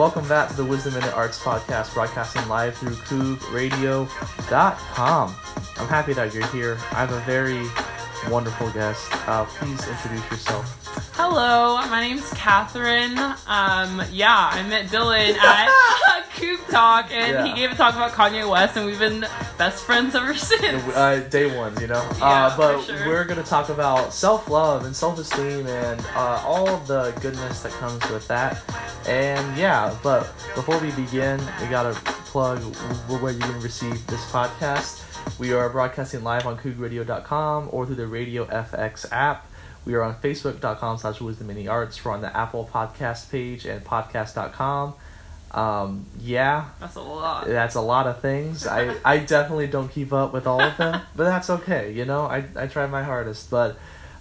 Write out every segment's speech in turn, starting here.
Welcome back to the Wisdom in the Arts Podcast, broadcasting live through CoogRadio.com. I'm happy that you're here. I have a very wonderful guest. Uh, please introduce yourself. Hello, my name's Catherine. Um, yeah, I met Dylan at Coog Talk, and Yeah. he gave a talk about Kanye West, and we've been best friends ever since. Uh, day ones, you know. Yeah, uh, but sure. we're gonna talk about self-love and self-esteem and uh, all of the goodness that comes with that. And yeah, but before we begin, we gotta plug where you can receive this podcast. We are broadcasting live on CoogRadio.com or through the Radio FX app. We are on Facebook.com slash Wisdom in the Arts. We're on the Apple Podcast page and Podcast.com. Um, yeah, That's a lot. that's a lot of things. I, I definitely don't keep up with all of them, but that's okay. You know, I, I try my hardest. But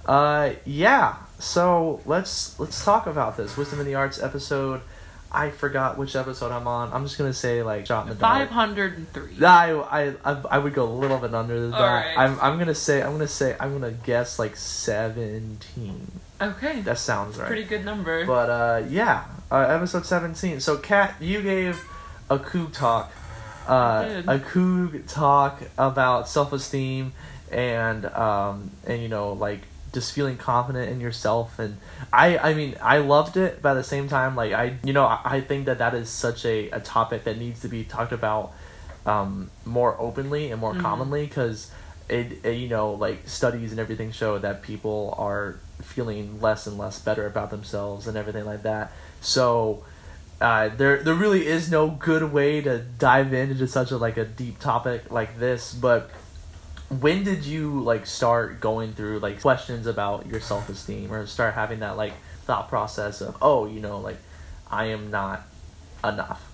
uh, yeah. So let's let's talk about this Wisdom in the Arts episode. I forgot which episode I'm on. I'm just gonna say like shot in the dark. 503. Nah, I, I, I, I would go a little bit under that. Alright. I'm, I'm gonna say I'm gonna say I'm gonna guess like 17. Okay. That sounds right. Pretty good number. But uh, yeah, uh, episode seventeen. So, Kat, you gave a Coog talk, uh, a Coog talk about self esteem and um, and you know like just feeling confident in yourself. And I, I mean, I loved it. But at the same time, like I, you know, I, I think that that is such a, a topic that needs to be talked about um, more openly and more Mhm. commonly because. It, it, you know, like studies and everything show that people are feeling less and less better about themselves and everything like that. So, uh, there there really is no good way to dive into such a like a deep topic like this. But when did you like start going through like questions about your self esteem or start having that like thought process of oh you know like I am not enough.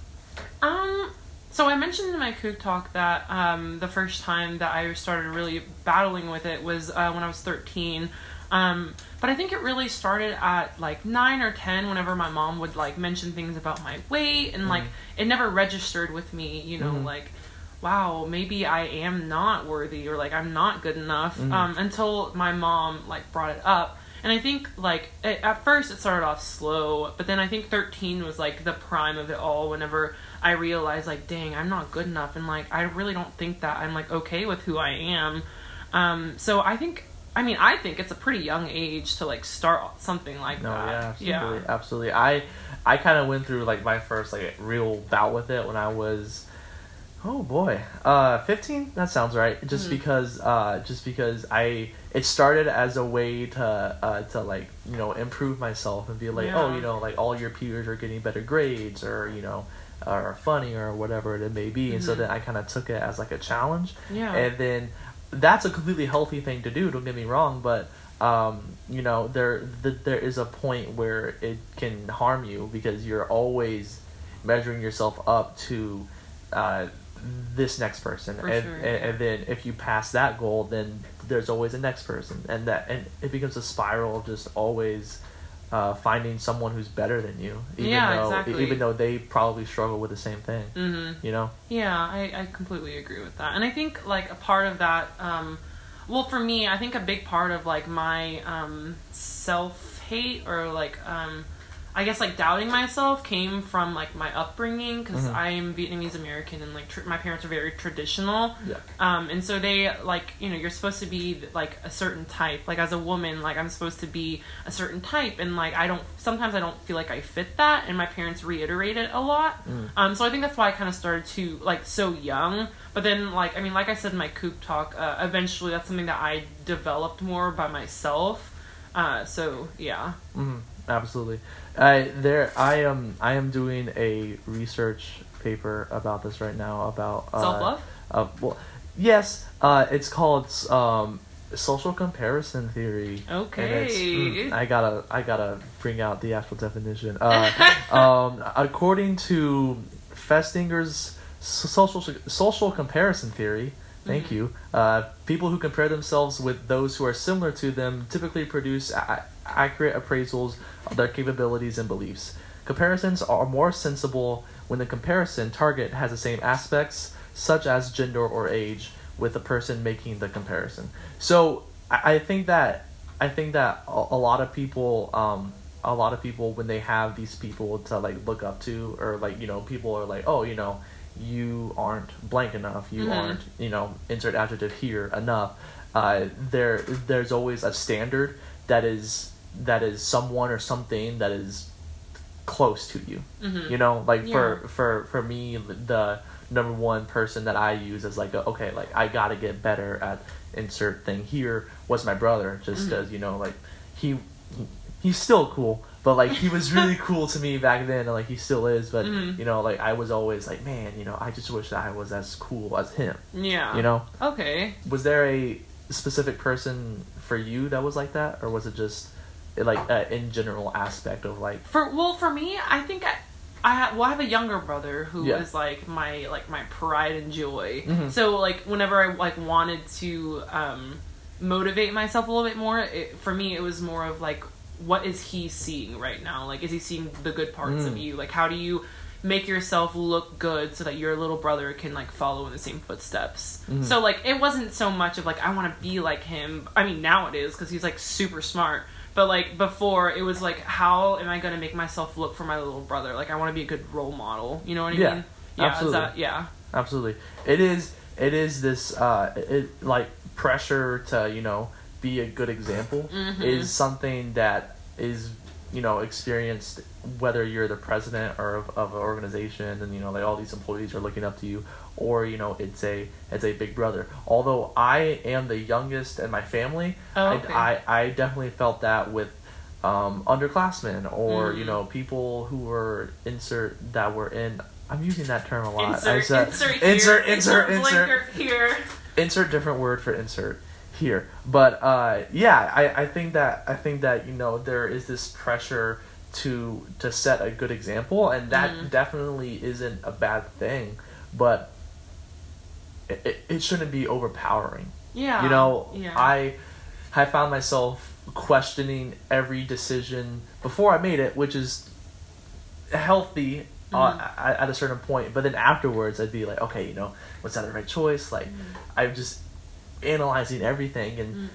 Um, so I mentioned in my Coog talk that um, the first time that I started really battling with it was uh, when I was 13. Um, but I think it really started at like nine or ten. Whenever my mom would like mention things about my weight, and like Mhm. it never registered with me. You know, Mhm. like wow, maybe I am not worthy, or like I'm not good enough. Mhm. Um, until my mom like brought it up. And I think like it, at first it started off slow, but then I think 13 was like the prime of it all. Whenever I realized like, dang, I'm not good enough, and like I really don't think that I'm like okay with who I am. Um, so I think, I mean, I think it's a pretty young age to like start something like No, that. yeah, absolutely, absolutely. I I kind of went through like my first like real bout with it when I was, oh boy, uh, fifteen. That sounds right. Just Mhm. because, uh, just because I it started as a way to uh to like you know improve myself and be like oh you know like all your peers are getting better grades or you know are funny or whatever it may be and so Mhm. then I kind of took it as like a challenge Yeah. and then that's a completely healthy thing to do don't get me wrong but um, you know there th- there is a point where it can harm you because you're always measuring yourself up to uh, this next person. And, sure, and, and then if you pass that goal then there's always a next person. And that and it becomes a spiral of just always uh, finding someone who's better than you even Yeah, though exactly. even though they probably struggle with the same thing mm-hmm. you know Yeah, I, I completely agree with that. And I think like a part of that, um, well, for me, I think a big part of like my um, self hate or like um, I guess like doubting myself came from like my upbringing because Mhm. I am Vietnamese American and like tr- my parents are very traditional. yeah Um, and so they like you know you're supposed to be like a certain type. Like as a woman, like I'm supposed to be a certain type, and like I don't. Sometimes I don't feel like I fit that, and my parents reiterate it a lot. Mm. Um, so I think that's why I kind of started to like so young. But then like I mean, like I said in my Coog talk, uh, eventually that's something that I developed more by myself. Uh, so yeah. hmm absolutely. I there I am I am doing a research paper about this right now about uh, Self love. Uh, well, yes, uh, it's called um, social comparison theory. And Okay. it's- mm, I gotta I gotta bring out the actual definition. Uh, um, according to Festinger's social social comparison theory. Thank Mhm. you. Uh, people who compare themselves with those who are similar to them typically produce a- accurate appraisals of their capabilities and beliefs. Comparisons are more sensible when the comparison target has the same aspects, such as gender or age, with the person making the comparison. So I, think that I think that a, lot of people um, a lot of people when they have these people to like look up to or like you know people are like oh you know you aren't blank enough you Mhm. aren't you know insert adjective here enough uh, there there's always a standard that is that is someone or something that is close to you Mhm. you know like for Yeah. for for me the number one person that i use as like a, okay like i gotta get better at insert thing here was my brother just Mhm. as you know like he, he he's still cool but like he was really cool to me back then and like he still is but Mhm. you know like i was always like man you know i just wish that i was as cool as him Yeah. you know Okay. was there a specific person for you that was like that or was it just like uh, in general aspect of like For well, for me, I think I, I have. Well, I have a younger brother who is Yeah. like my like my pride and joy. Mhm. So like whenever I like wanted to um, motivate myself a little bit more, it, for me it was more of like, what is he seeing right now? Like, is he seeing the good parts of Mm. you? Like, how do you make yourself look good so that your little brother can like follow in the same footsteps? Mhm. So like it wasn't so much of like I want to be like him. I mean now it is because he's like super smart. But like before, it was like, how am I gonna make myself look for my little brother? Like I want to be a good role model. You know what I Yeah, mean? Yeah, absolutely. that- yeah. absolutely it is it is this uh it like pressure to you know be a good example Mhm. is something that is you know experienced whether you're the president or of, of an organization and you know like all these employees are looking up to you or you know it's a it's a big brother although i am the youngest in my family Oh, okay. I, I i definitely felt that with um underclassmen or you Mm. know people who were insert that were in i'm using that term a lot I Insert, said- insert, insert insert insert blinker here. insert different word for insert here but uh yeah i i think that i think that you know there is this pressure to to set a good example and that Mhm. definitely isn't a bad thing but it, it, it shouldn't be overpowering Yeah. you know Yeah. i i found myself questioning every decision before i made it which is healthy uh, Mhm. at, at a certain point but then afterwards i'd be like okay you know was that the right choice like i'm just analyzing everything and Mm.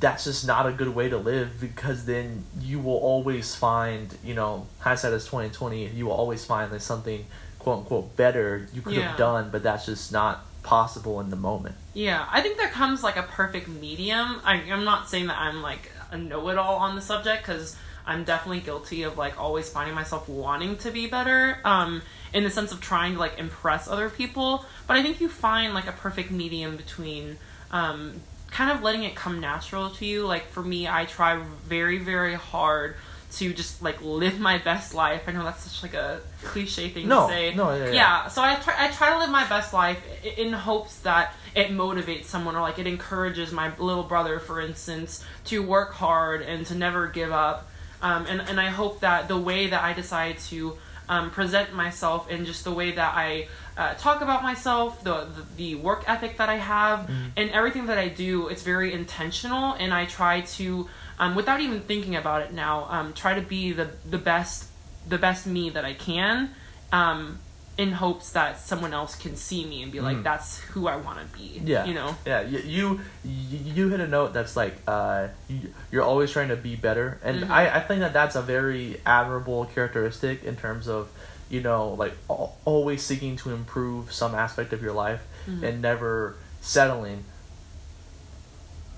that's just not a good way to live because then you will always find you know hindsight is 2020 you will always find like something quote unquote better you could Yeah. have done but that's just not possible in the moment Yeah, I think there comes like a perfect medium. I, I'm not saying that I'm like a know-it-all on the subject because I'm definitely guilty of like always finding myself wanting to be better, um, in the sense of trying to like impress other people. But I think you find like a perfect medium between um, kind of letting it come natural to you. Like for me, I try very very hard to just like live my best life. I know that's such like a cliche thing No, to say. no, yeah, yeah. yeah, so I try, I try to live my best life in hopes that it motivates someone or like it encourages my little brother, for instance, to work hard and to never give up. Um, and, and I hope that the way that I decide to um, present myself and just the way that I uh, talk about myself, the, the the work ethic that I have, and everything that I do, it's very intentional, and I try to, um, without even thinking about it now, um, try to be the the best the best me that I can, um, in hopes that someone else can see me and be like, Mm. that's who I want to be. Yeah. you know. Yeah, you you, you hit a note that's like uh, you, you're always trying to be better, and Mhm. I, I think that that's a very admirable characteristic in terms of you know like al- always seeking to improve some aspect of your life Mhm. and never settling.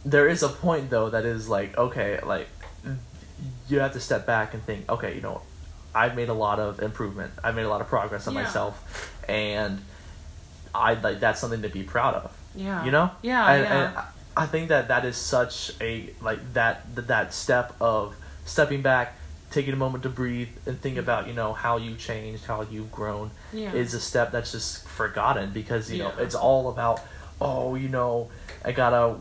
There is a point though that is like okay, like you have to step back and think, okay, you know, I've made a lot of improvement. I've made a lot of progress on Yeah. myself, and I like that's something to be proud of Yeah. you know Yeah, and, yeah. and I- think that that is such a like that that, that step of stepping back taking a moment to breathe and think about you know how you changed how you've grown Yeah. is a step that's just forgotten because you know it's all about oh you know i gotta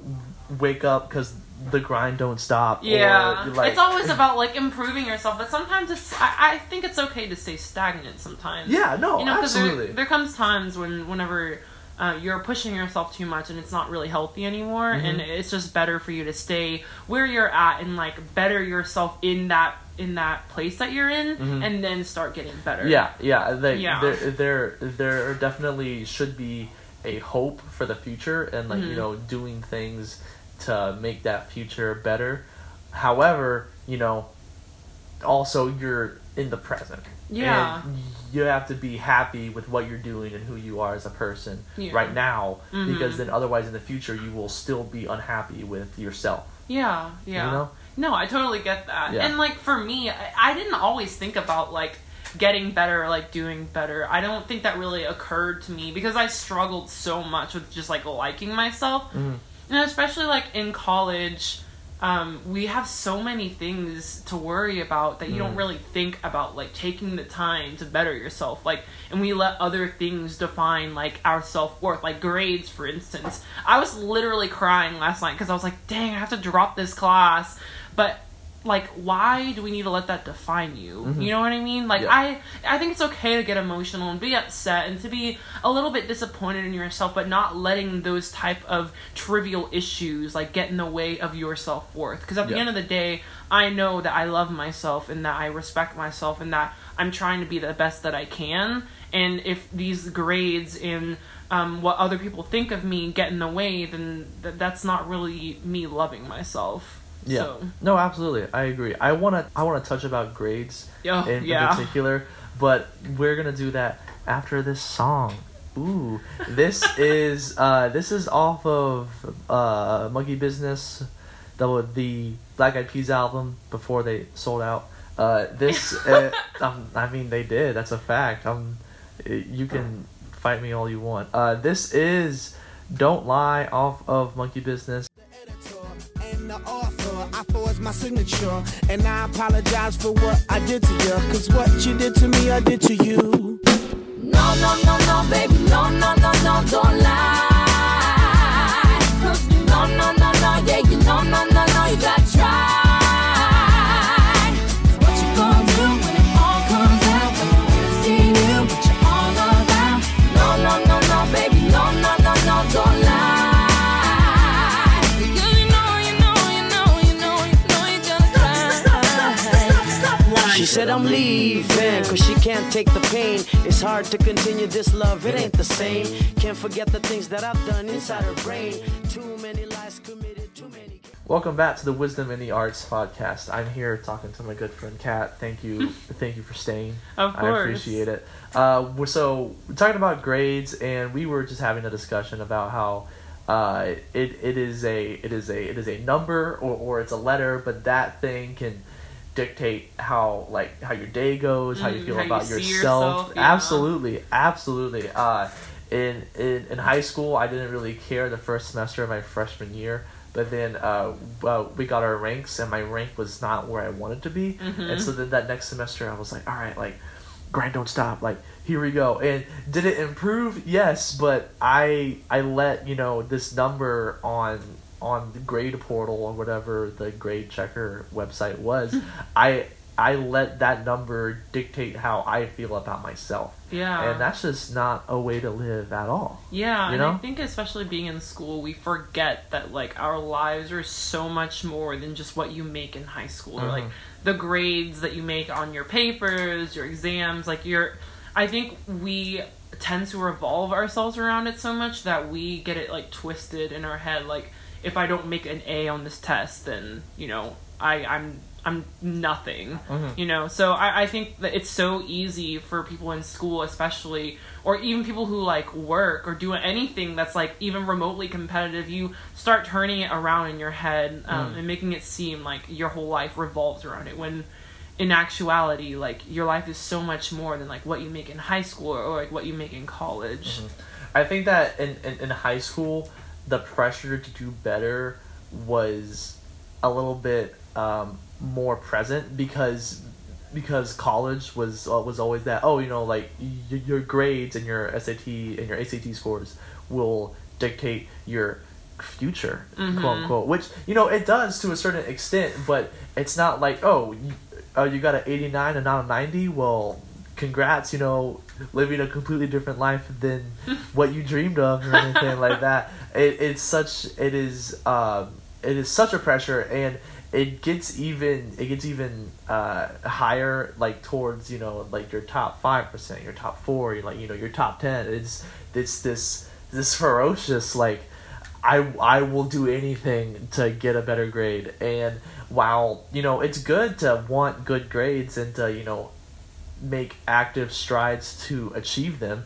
wake up because the grind don't stop Yeah, or, like, it's always about like improving yourself, but sometimes it's. I, I think it's okay to stay stagnant sometimes. yeah no you know, absolutely There, there comes times when whenever uh, you're pushing yourself too much and it's not really healthy anymore, and Mhm. it's just better for you to stay where you're at and like better yourself in that in that place that you're in, Mhm. and then start getting better. Yeah, yeah. They, Yeah. There, there, there definitely should be a hope for the future, and like you Mhm. know, doing things to make that future better. However, you know, also you're in the present. Yeah. And you have to be happy with what you're doing and who you are as a person Yeah. right now Mhm. because then otherwise in the future you will still be unhappy with yourself. Yeah, yeah. You know? No, I totally get that. Yeah. And like for me, I, I didn't always think about like getting better, or, like doing better. I don't think that really occurred to me because I struggled so much with just like liking myself. Mhm. And especially like in college, um, we have so many things to worry about that you don't Mm. really think about like taking the time to better yourself. Like and we let other things define like our self-worth, like grades for instance. I was literally crying last night because I was like, dang, I have to drop this class. But like why do we need to let that define you? Mhm. you know what i mean? Like Yeah. i i think it's okay to get emotional and be upset and to be a little bit disappointed in yourself but not letting those type of trivial issues like get in the way of your self-worth. Because at the end of the day i know that i love myself and that i respect myself and that i'm trying to be the best that i can. And if these grades and um, what other people think of me get in the way then th- that's not really me loving myself Yeah. so No, absolutely. I agree. I want to I want to touch about grades Oh, in, in yeah. particular, but we're going to do that after this song. Ooh. This is uh this is off of uh Monkey Business the the Black Eyed Peas album before they sold out. Uh this uh, um, I mean they did. That's a fact. Um you can fight me all you want. Uh this is Don't Lie off of Monkey Business. My signature, and I apologize for what I did to you. Cause what you did to me, I did to you. No, no, no, no, baby, no, no, no, no, don't lie. No, no, no, no, yeah, you no, no, no, no, you gotta I'm leaving, cause she can't take the pain. It's hard to continue this love, it ain't the same. Can't forget the things that I've done inside her brain. Too many lies committed, too many. Welcome back to the Wisdom in the Arts podcast. I'm here talking to my good friend Kat. Thank you, thank you for staying. Of course, I appreciate it. Uh, we're, so we're talking about grades, and we were just having a discussion about how uh, it it is a it is a it is a number or, or it's a letter, but that thing can dictate how like how your day goes, how you Mm, feel how about see yourself. yourself, yeah. Absolutely, absolutely. Uh, in, in in high school, I didn't really care the first semester of my freshman year. But then uh, well, we got our ranks, and my rank was not where I wanted to be. Mhm. And so then that next semester, I was like, all right, like, grind don't stop. Like, here we go. And did it improve? Yes, but I I let you know this number on on the grade portal or whatever the grade checker website was. Hmm. I I let that number dictate how I feel about myself. Yeah. And that's just not a way to live at all. Yeah, You and I think especially being in school, we forget that like our lives are so much more than just what you make in high school. Or, like mm-hmm. the grades that you make on your papers, your exams, like your I think we tend to revolve ourselves around it so much that we get it like twisted in our head like if I don't make an A on this test then, you know, I I'm I'm nothing. Mhm. You know, so I, I think that it's so easy for people in school, especially, or even people who like work or do anything that's like even remotely competitive. You start turning it around in your head um, Mm. and making it seem like your whole life revolves around it. When in actuality, like your life is so much more than like what you make in high school or, or like what you make in college. I think that in, in, in high school, the pressure to do better was a little bit um, more present because because college was uh, was always that oh you know like y- your grades and your SAT and your ACT scores will dictate your future quote unquote which you know it does to a certain extent but it's not like oh you, oh you got an 89 and not a 90 well congrats you know living a completely different life than what you dreamed of or anything like that it, it's such it is um it is such a pressure and it gets even it gets even uh higher like towards you know like your top five percent your top four like you know your top ten it's it's this this ferocious like I I will do anything to get a better grade. And while you know it's good to want good grades and to you know make active strides to achieve them,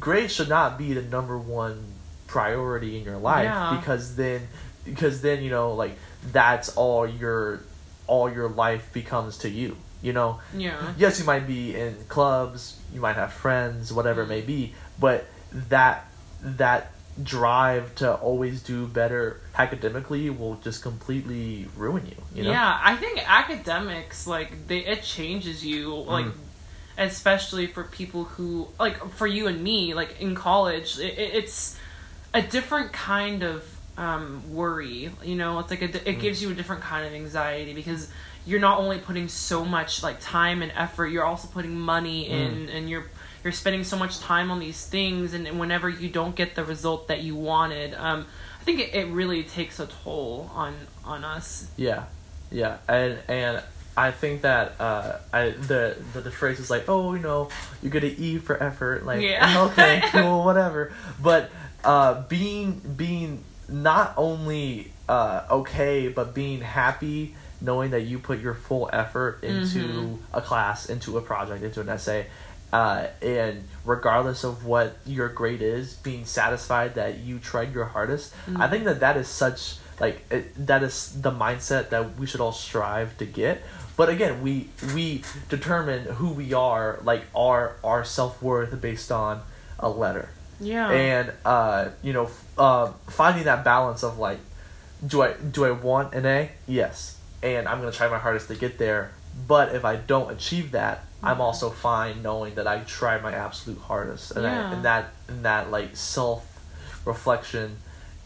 grades should not be the number one priority in your life Yeah. because then because then you know like that's all your all your life becomes to you. You know, Yeah. yes, you might be in clubs, you might have friends, whatever it may mm-hmm. be, but that that drive to always do better academically will just completely ruin you. You know? Yeah, I think academics like they it changes you like Mm. especially for people who like for you and me like in college it, it- it's a different kind of um, worry you know it's like a, Mm. it gives you a different kind of anxiety because you're not only putting so much like time and effort you're also putting money in Mm. and you're you're spending so much time on these things and whenever you don't get the result that you wanted um, i think it, it really takes a toll on on us Yeah, yeah, and and I think that uh, I the, the the phrase is like, oh, you know, you get an E for effort, like, Yeah. okay, cool, whatever. But uh, being being not only uh, okay, but being happy knowing that you put your full effort into Mhm. a class, into a project, into an essay. Uh, and regardless of what your grade is, being satisfied that you tried your hardest, I think that that is such like it, that is the mindset that we should all strive to get. But again, we we determine who we are, like our our self worth based on a letter, yeah and uh, you know, uh, finding that balance of like, do I do I want an A? Yes, and I'm gonna try my hardest to get there. But if I don't achieve that, I'm also fine knowing that I tried my absolute hardest, and, I, and that and that like self reflection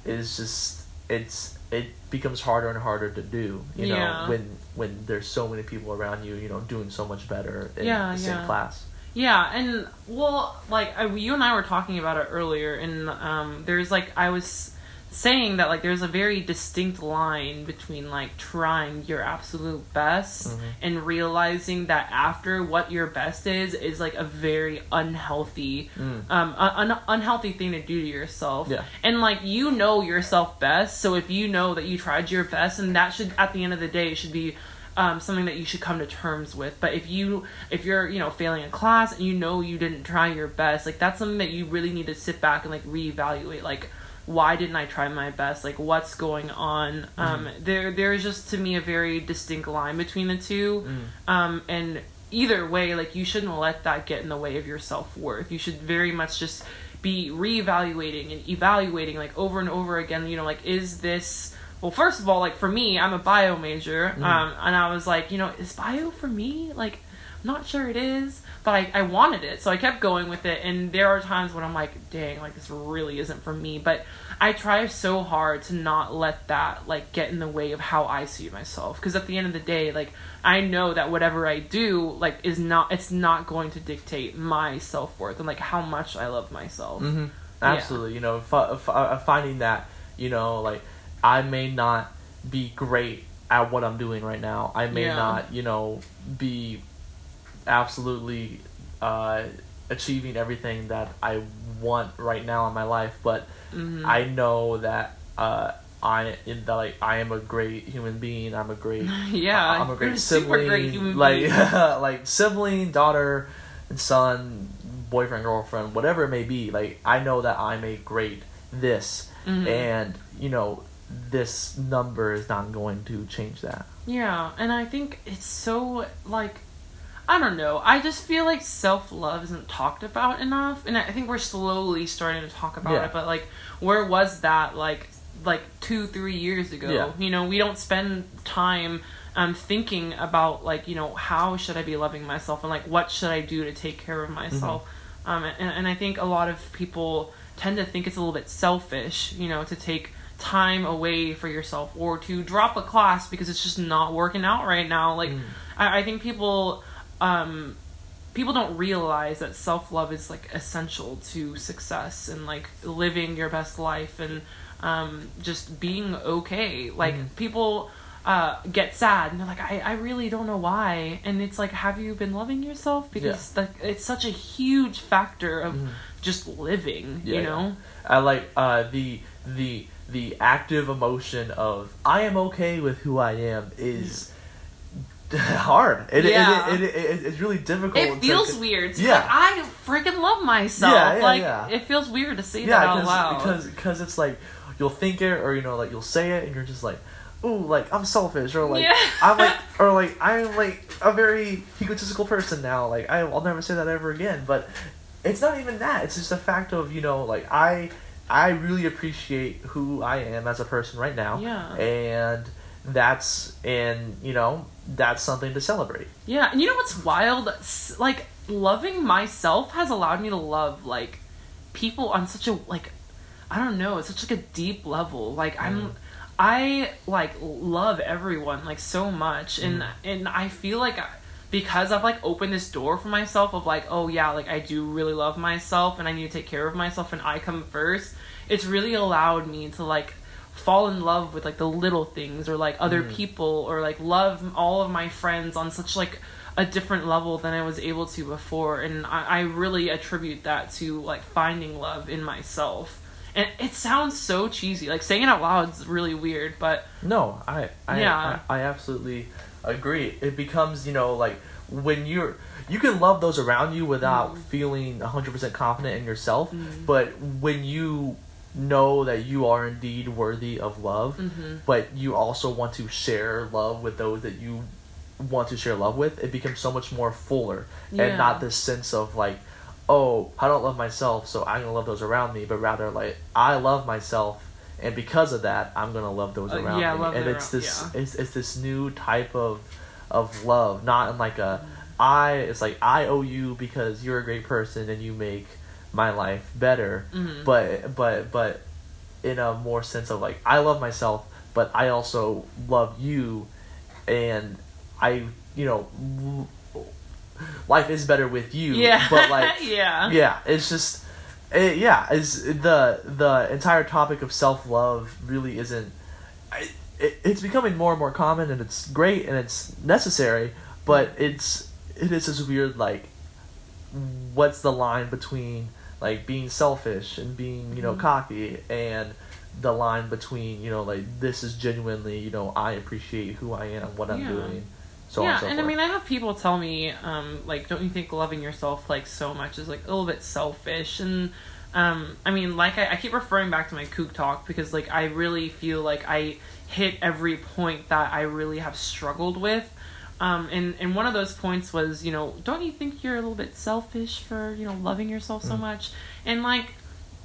is just it's it becomes harder and harder to do. You know when when there's so many people around you, you know, doing so much better in Yeah, the same yeah. class. Yeah, and well, like I, you and I were talking about it earlier, and um, there's like I was saying that like there's a very distinct line between like trying your absolute best Mhm. and realizing that after what your best is is like a very unhealthy Mm. um un- unhealthy thing to do to yourself Yeah. and like you know yourself best so if you know that you tried your best and that should at the end of the day should be um, something that you should come to terms with but if you if you're you know failing a class and you know you didn't try your best like that's something that you really need to sit back and like reevaluate like why didn't I try my best? Like, what's going on? Um, there, there is just to me a very distinct line between the two. Um, and either way, like, you shouldn't let that get in the way of your self worth. You should very much just be reevaluating and evaluating, like, over and over again. You know, like, is this. Well, first of all, like, for me, I'm a bio major. Um, and I was like, you know, is bio for me? Like, I'm not sure it is, but I, I wanted it, so I kept going with it. And there are times when I'm like, dang, like this really isn't for me. But I try so hard to not let that like get in the way of how I see myself. Because at the end of the day, like I know that whatever I do, like is not, it's not going to dictate my self worth and like how much I love myself. hmm Absolutely, you know, fi- fi- uh, finding that, you know, like I may not be great at what I'm doing right now. I may Yeah. not, you know, be absolutely uh, achieving everything that I want right now in my life, but Mhm. I know that uh, I in that like I am a great human being. I'm a great yeah, I'm a great sibling, great human like being. like sibling, daughter, and son, boyfriend, girlfriend, whatever it may be. Like I know that I'm a great this, Mhm. and you know this number is not going to change that. Yeah, and I think it's so like I don't know. I just feel like self love isn't talked about enough, and I think we're slowly starting to talk about Yeah. it. But like, where was that like like two three years ago? Yeah. You know, we don't spend time um thinking about like you know how should I be loving myself and like what should I do to take care of myself. Mm-hmm. Um, and, and I think a lot of people tend to think it's a little bit selfish, you know, to take time away for yourself or to drop a class because it's just not working out right now. Like, Mm. I, I think people, um, people don't realize that self love is like essential to success and like living your best life and um, just being okay. Like Mhm. people uh, get sad and they're like, I, I really don't know why. And it's like, have you been loving yourself? Because like it's such a huge factor of Mhm. just living. Yeah, you yeah. know. I like uh, the the the active emotion of I am okay with who I am is hard. It, it- Yeah. it, it, it, it's really difficult. It to- feels weird. to Yeah. Like, I freaking love myself. Yeah, yeah, like yeah. it feels weird to say yeah, that out loud. because because it's like you'll think it or you know like you'll say it and you're just like, ooh, like I'm selfish or like Yeah. I'm like or like I'm like a very egotistical person now. Like I, I'll never say that ever again. But it's not even that. It's just a fact of you know like I I really appreciate who I am as a person right now. Yeah. And that's and you know that's something to celebrate. Yeah, and you know what's wild? Like loving myself has allowed me to love like people on such a like I don't know, it's such like a deep level. Like I'm mm-hmm. I like love everyone like so much and mm-hmm. and I feel like I- because I've like opened this door for myself of like oh yeah, like I do really love myself and I need to take care of myself and I come first. It's really allowed me to like fall in love with like the little things or like other people or like love all of my friends on such like a different level than I was able to before and I, I really attribute that to like finding love in myself and it sounds so cheesy like saying it out loud is really weird but No, I I, Yeah. I I absolutely agree. It becomes you know like when you're you can love those around you without Mm. feeling hundred percent confident in yourself, but when you know that you are indeed worthy of love, Mm-hmm. but you also want to share love with those that you want to share love with, it becomes so much more fuller Yeah. and not this sense of like, oh, I don't love myself, so I'm gonna love those around me, but rather like I love myself, and because of that, I'm gonna love those Uh, around yeah, me, and it's around- this yeah. it's it's this new type of of love, not in like a I. It's like I owe you because you're a great person and you make my life better, Mhm. but but but in a more sense of like I love myself, but I also love you, and I you know life is better with you. yeah but like yeah yeah, it's just it, yeah, is the the entire topic of self love really isn't. I- It, it's becoming more and more common, and it's great and it's necessary, but it's it is this weird like, what's the line between like being selfish and being you know Mm-hmm. cocky and the line between you know like this is genuinely you know I appreciate who I am, what I'm doing, so yeah, and so and. I mean, I have people tell me, um, like, don't you think loving yourself like so much is like a little bit selfish? And um, I mean, like, I, I keep referring back to my Coog talk because like I really feel like I hit every point that I really have struggled with. Um, and and one of those points was, you know, don't you think you're a little bit selfish for you know loving yourself so much? And like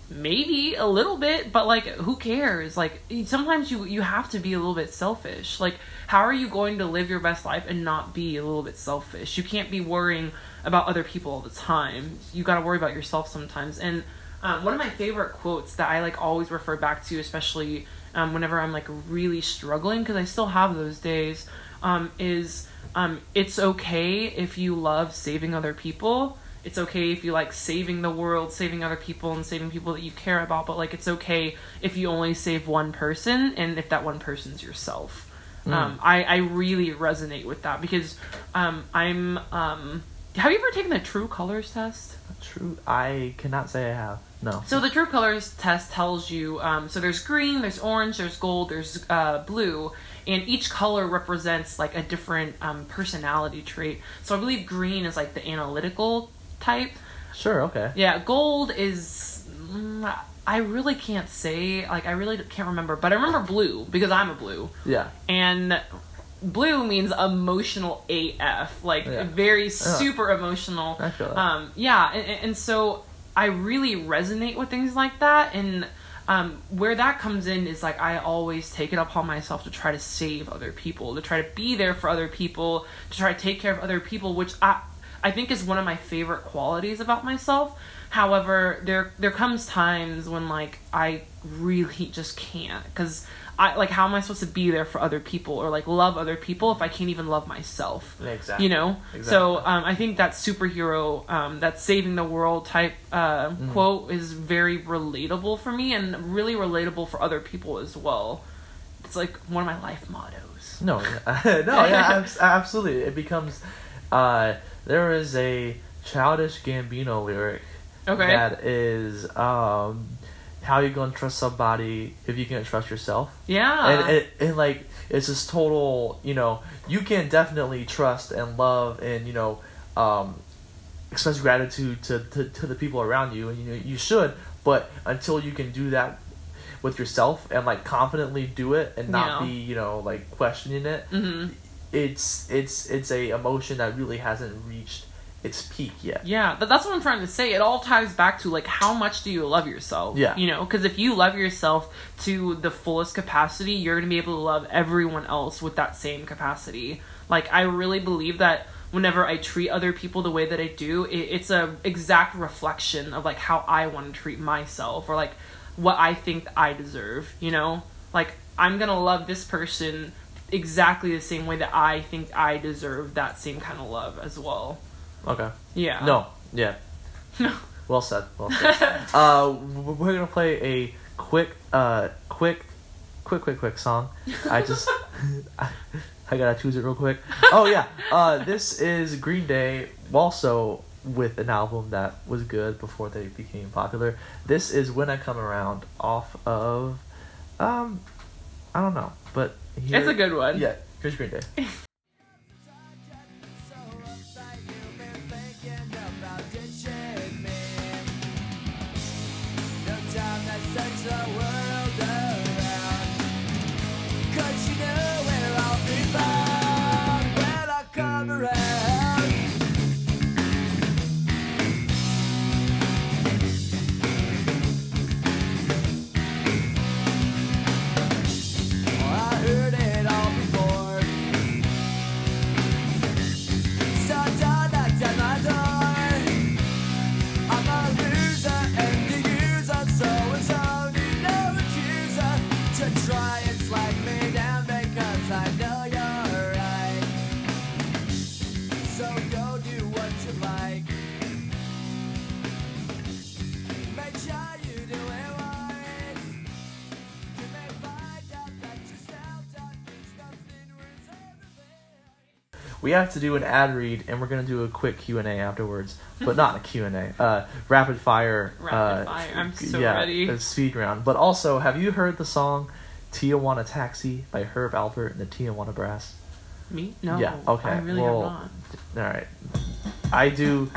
maybe a little bit but like who cares? Like sometimes you you have to be a little bit selfish. Like how are you going to live your best life and not be a little bit selfish? You can't be worrying about other people all the time. You got to worry about yourself sometimes. And um, one of my favorite quotes that i like always refer back to especially um, whenever i'm like really struggling because i still have those days um, is um, it's okay if you love saving other people it's okay if you like saving the world, saving other people, and saving people that you care about, but like it's okay if you only save one person and if that one person's yourself. Um, I, I really resonate with that because um, I'm. Um, have you ever taken the True Colors test? True, I cannot say I have no. So the True Colors test tells you um, so there's green, there's orange, there's gold, there's uh, blue, and each color represents like a different um, personality trait. So I believe green is like the analytical type. Sure, okay. Yeah, gold is. mm, I really can't say. Like, I really can't remember, but I remember blue because I'm a blue, Yeah. and blue means emotional AF, like Yeah. very super emotional. I feel that. Um, yeah, and, and so I really resonate with things like that, and um, where that comes in is like I always take it upon myself to try to save other people, to try to be there for other people, to try to take care of other people, which I I think is one of my favorite qualities about myself. However, there there comes times when like I really just can't because I like how am I supposed to be there for other people or like love other people if I can't even love myself? Exactly. You know. Exactly. So um, I think that superhero, um, that saving the world type uh, Mm-hmm. quote is very relatable for me and really relatable for other people as well. It's like one of my life mottos. No, no, yeah, abs- absolutely. It becomes. Uh, there is a childish Gambino lyric Okay. that is um, how you gonna trust somebody if you can't trust yourself? Yeah. and, and, and like it's this total you know you can definitely trust and love and you know um, express gratitude to, to, to the people around you and you know you should but until you can do that with yourself and like confidently do it and not Yeah. be you know like questioning it hmm it's it's it's a emotion that really hasn't reached its peak yet Yeah, but that's what I'm trying to say. It all ties back to like how much do you love yourself? Yeah. You know, because if you love yourself to the fullest capacity, you're gonna be able to love everyone else with that same capacity. Like I really believe that whenever I treat other people the way that I do, it, it's a exact reflection of like how I want to treat myself or like what I think I deserve. You know, like I'm gonna love this person exactly the same way that I think I deserve that same kind of love as well. Okay Yeah. no yeah No. Well said. Well said. uh, we're gonna play a quick, uh, quick, quick, quick, quick song. I just, I, I gotta choose it real quick. Oh yeah. Uh, this is Green Day, also with an album that was good before they became popular. This is When I Come Around, off of, um, I don't know, but here, It's a good one. Yeah, here's Green Day. Come We have to do an ad read, and we're gonna do a quick Q and A afterwards, but not a Q and A. Uh, rapid fire. Rapid uh, fire. I'm so yeah, ready. a speed round. But also, have you heard the song "Tijuana Taxi" by Herb Alpert and the Tijuana Brass? Me? No. Yeah, okay, I really well- have All right. I do.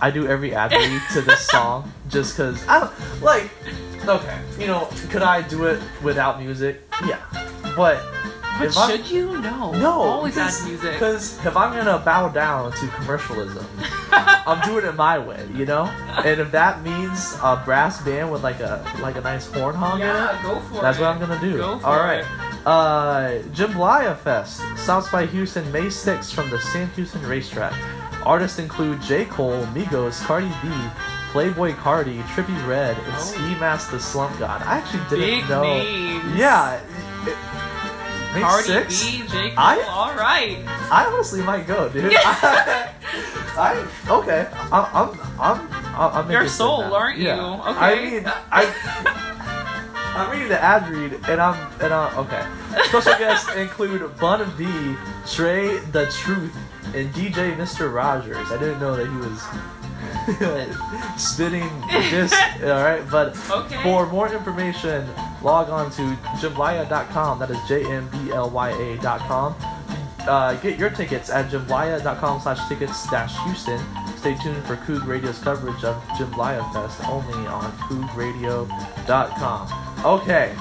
I do every ad read to this song just because I don't like. Okay, you know, could I do it without music? Yeah, but not. But if I'm- should you? No. no, Always add music. Because if I'm gonna bow down to commercialism, I'm doing it my way, you know. And if that means a brass band with like a like a nice horn it, Yeah, go for that's it. what I'm gonna do. Go for All right. it. Uh, JMBLYA Fest, South by Houston, May 6th from the Sam Houston Racetrack. Artists include J. Cole, Migos, Cardi B, Playboi Carti, Trippie Redd, and Oh. Ski Mask the Slump God. I actually didn't Big know. names. Yeah. it- it- May Cardi 6th? B, J. Cole. I- all right. I honestly might go, dude. I, I okay. I'm I'm I'm I'm, I'm You're interested sold, now. aren't you? Yeah. Okay. I mean, I I'm reading the ad read, and I'm and I'm okay. Special guests include Bun B, Trae tha Truth, and DJ Mr. Rogers. I didn't know that he was. spitting this all right but Okay. for more information log on to jmblya.com that is j-m-b-l-y-a dot com uh, get your tickets at jmblya.com slash tickets dash Houston. Stay tuned for Coog Radio's coverage of JMBLYA Fest only on CoogRadio.com. Okay,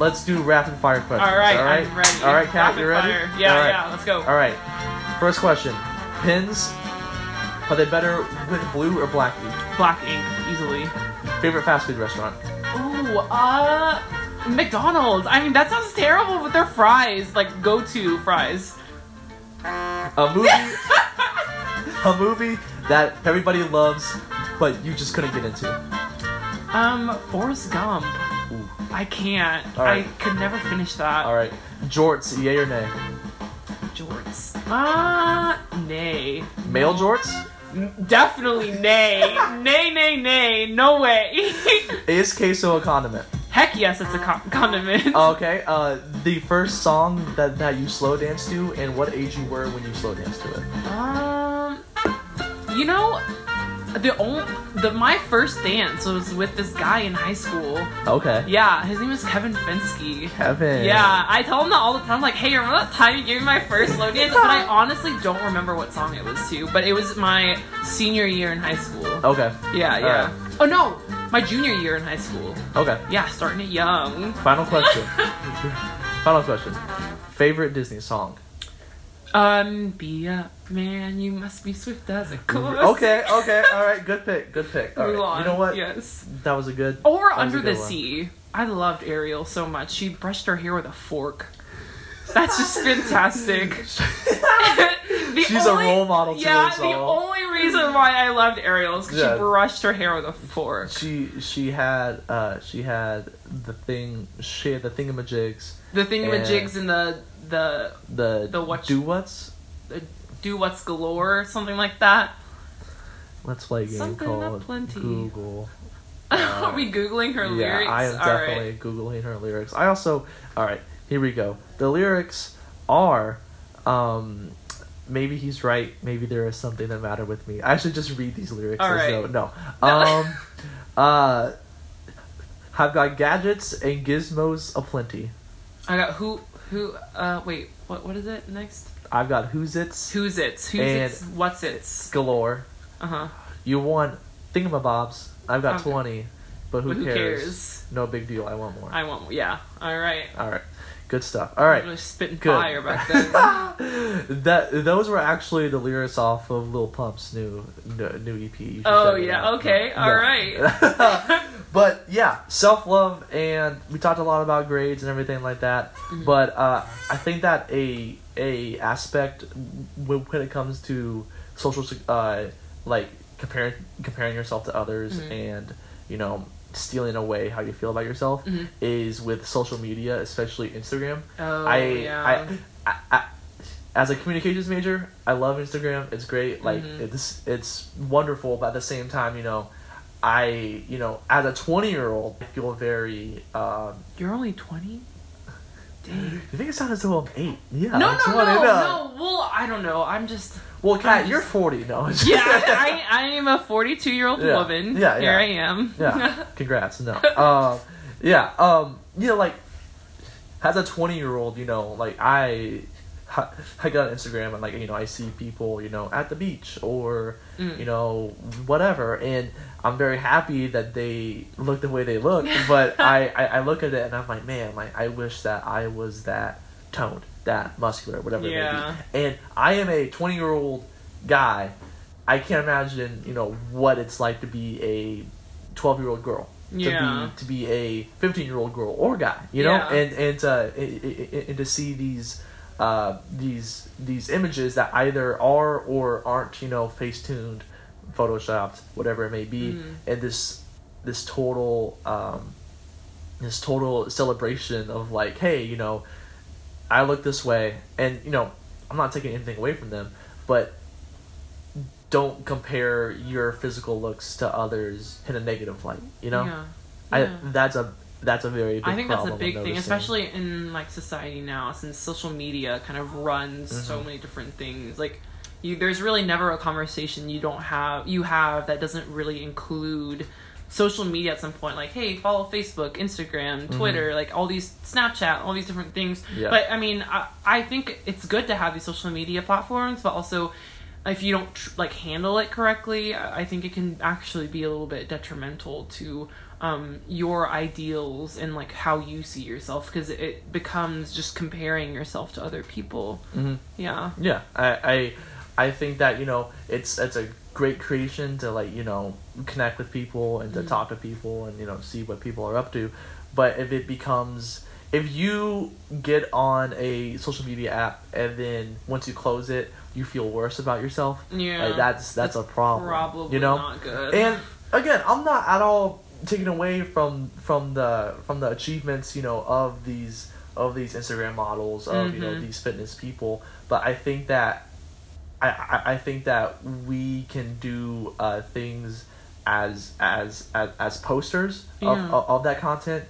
let's do rapid fire questions. All right, all right, I'm ready. All right, Kat, Rapid you ready? fire. Yeah, right. yeah, let's go. All right, first question: Pins, are they better with blue or black ink? Black ink, easily. Favorite fast food restaurant? Ooh, uh, McDonald's. I mean, that sounds terrible, but their fries, like go-to fries. A movie, a movie that everybody loves, but you just couldn't get into. Um, Forrest Gump. Ooh. I can't. Right. I could never finish that. All right, jorts, yay or nay? Jorts. Uh, nay. Male jorts? Definitely nay. nay, nay, nay. No way. Is queso a condiment? Heck yes, it's a con- condiment. Okay, uh, the first song that, that you slow dance to, and what age you were when you slow danced to it. Um, you know, the only the my first dance was with this guy in high school. Okay. Yeah, his name is Kevin Finsky. Kevin. Yeah, I tell him that all the time. Like, hey, remember that time you gave me my first slow dance? But I honestly don't remember what song it was to. But it was my senior year in high school. Okay. Yeah, yeah. Oh no, my junior year in high school. Okay. Yeah, starting it young. Final question. Final question. Favorite Disney song? Um, be up, man. You must be swift as a course. Okay, okay, all right. Good pick. Good pick. All right. You know what? Yes. That was a good. Or that was a Under the good one. Sea. I loved Ariel so much. She brushed her hair with a fork. That's just fantastic. The She's a role model to Yeah, us the only reason why I loved Ariel is because Yeah. she brushed her hair with a fork. She she had uh she had the thing she had the thingamajigs The thing with And- and the the the The what- do what's the do what's galore, something like that. let's play a game Something called plenty. Google. Are we googling her yeah, lyrics? I am All right. definitely googling her lyrics. I also all right. Here we go. The lyrics are um maybe he's right. Maybe there is something that matter with me. I should just read these lyrics. All as right. though- no. No. Um. uh. I've got gadgets and gizmos aplenty. I got who who uh wait, what what is it next? I've got who's it's Who's it's? Who's And- it? What's it's? galore. Uh-huh. You want thingamabobs. I've got Okay. 20, but who, But who cares? cares? No big deal. I want more. I want yeah. All right. All right. Good stuff. All right. Spitting Good. fire back then. that those were actually the lyrics off of Lil Pump's new new, EP. Oh, yeah, okay, No. all right. but yeah, self love, and we talked a lot about grades and everything like that. Mm-hmm. But uh, I think that a a aspect when, it comes to social, uh, like comparing comparing yourself to others Mhm. and you know stealing away how you feel about yourself Mhm. is with social media, especially Instagram. Oh I, yeah. I, I, I, as a communications major, I love Instagram. It's great. Like Mhm. it's it's wonderful, but at the same time, you know, I you know as a twenty year old, I feel very. Um, You're only twenty. You think it sounds as I'm eight? Yeah. No, no, no, no. Well, I don't know. I'm just. Well, Kat, you're forty. No. Yeah, I, I am a 42 year old Yeah. woman. Yeah, yeah. Here. I am. yeah. Congrats. No. Um, yeah. Um, you know, like as a twenty year old, you know, like I. I got on Instagram and like you know I see people you know at the beach or Mm. you know whatever and I'm very happy that they look the way they look but I, I, I look at it and I'm like man like I wish that I was that toned that muscular whatever Yeah. it may be and I am a 20 year old guy I can't imagine you know what it's like to be a 12 year old girl Yeah. to be to be a 15 year old girl or guy you know Yeah. and and uh, and- and to see these uh, these these images that either are or aren't you know face tuned photoshopped whatever it may be Mhm. and this this total um, this total celebration of like hey you know i look this way and you know i'm not taking anything away from them but don't compare your physical looks to others in a negative light you know Yeah. I, Yeah. that's a that's a very big I think that's a big thing, especially in like society now, since social media kind of runs so Mhm. many different things. Like, you there's really never a conversation you don't have you have that doesn't really include social media at some point. Like, hey, follow Facebook, Instagram, Twitter, like all these Snapchat, all these different things. Mm-hmm. Yeah. But I mean, I, I think it's good to have these social media platforms, but also. If you don't tr- like handle it correctly, I think it can actually be a little bit detrimental to um, your ideals and like how you see yourself because it becomes just comparing yourself to other people. Mhm. Yeah. Yeah, I, I I think that you know it's it's a great creation to like you know connect with people and to Mhm. talk to people and you know see what people are up to, but if it becomes if you get on a social media app and then once you close it you feel worse about yourself, Yeah. like, that's that's a problem. Probably you know, not good. and again, I'm not at all taking away from from the from the achievements, you know, of these of these Instagram models, of you know Mhm. these fitness people. But I think that I I, I think that we can do uh, things as as as, as posters of, Yeah. of of that content.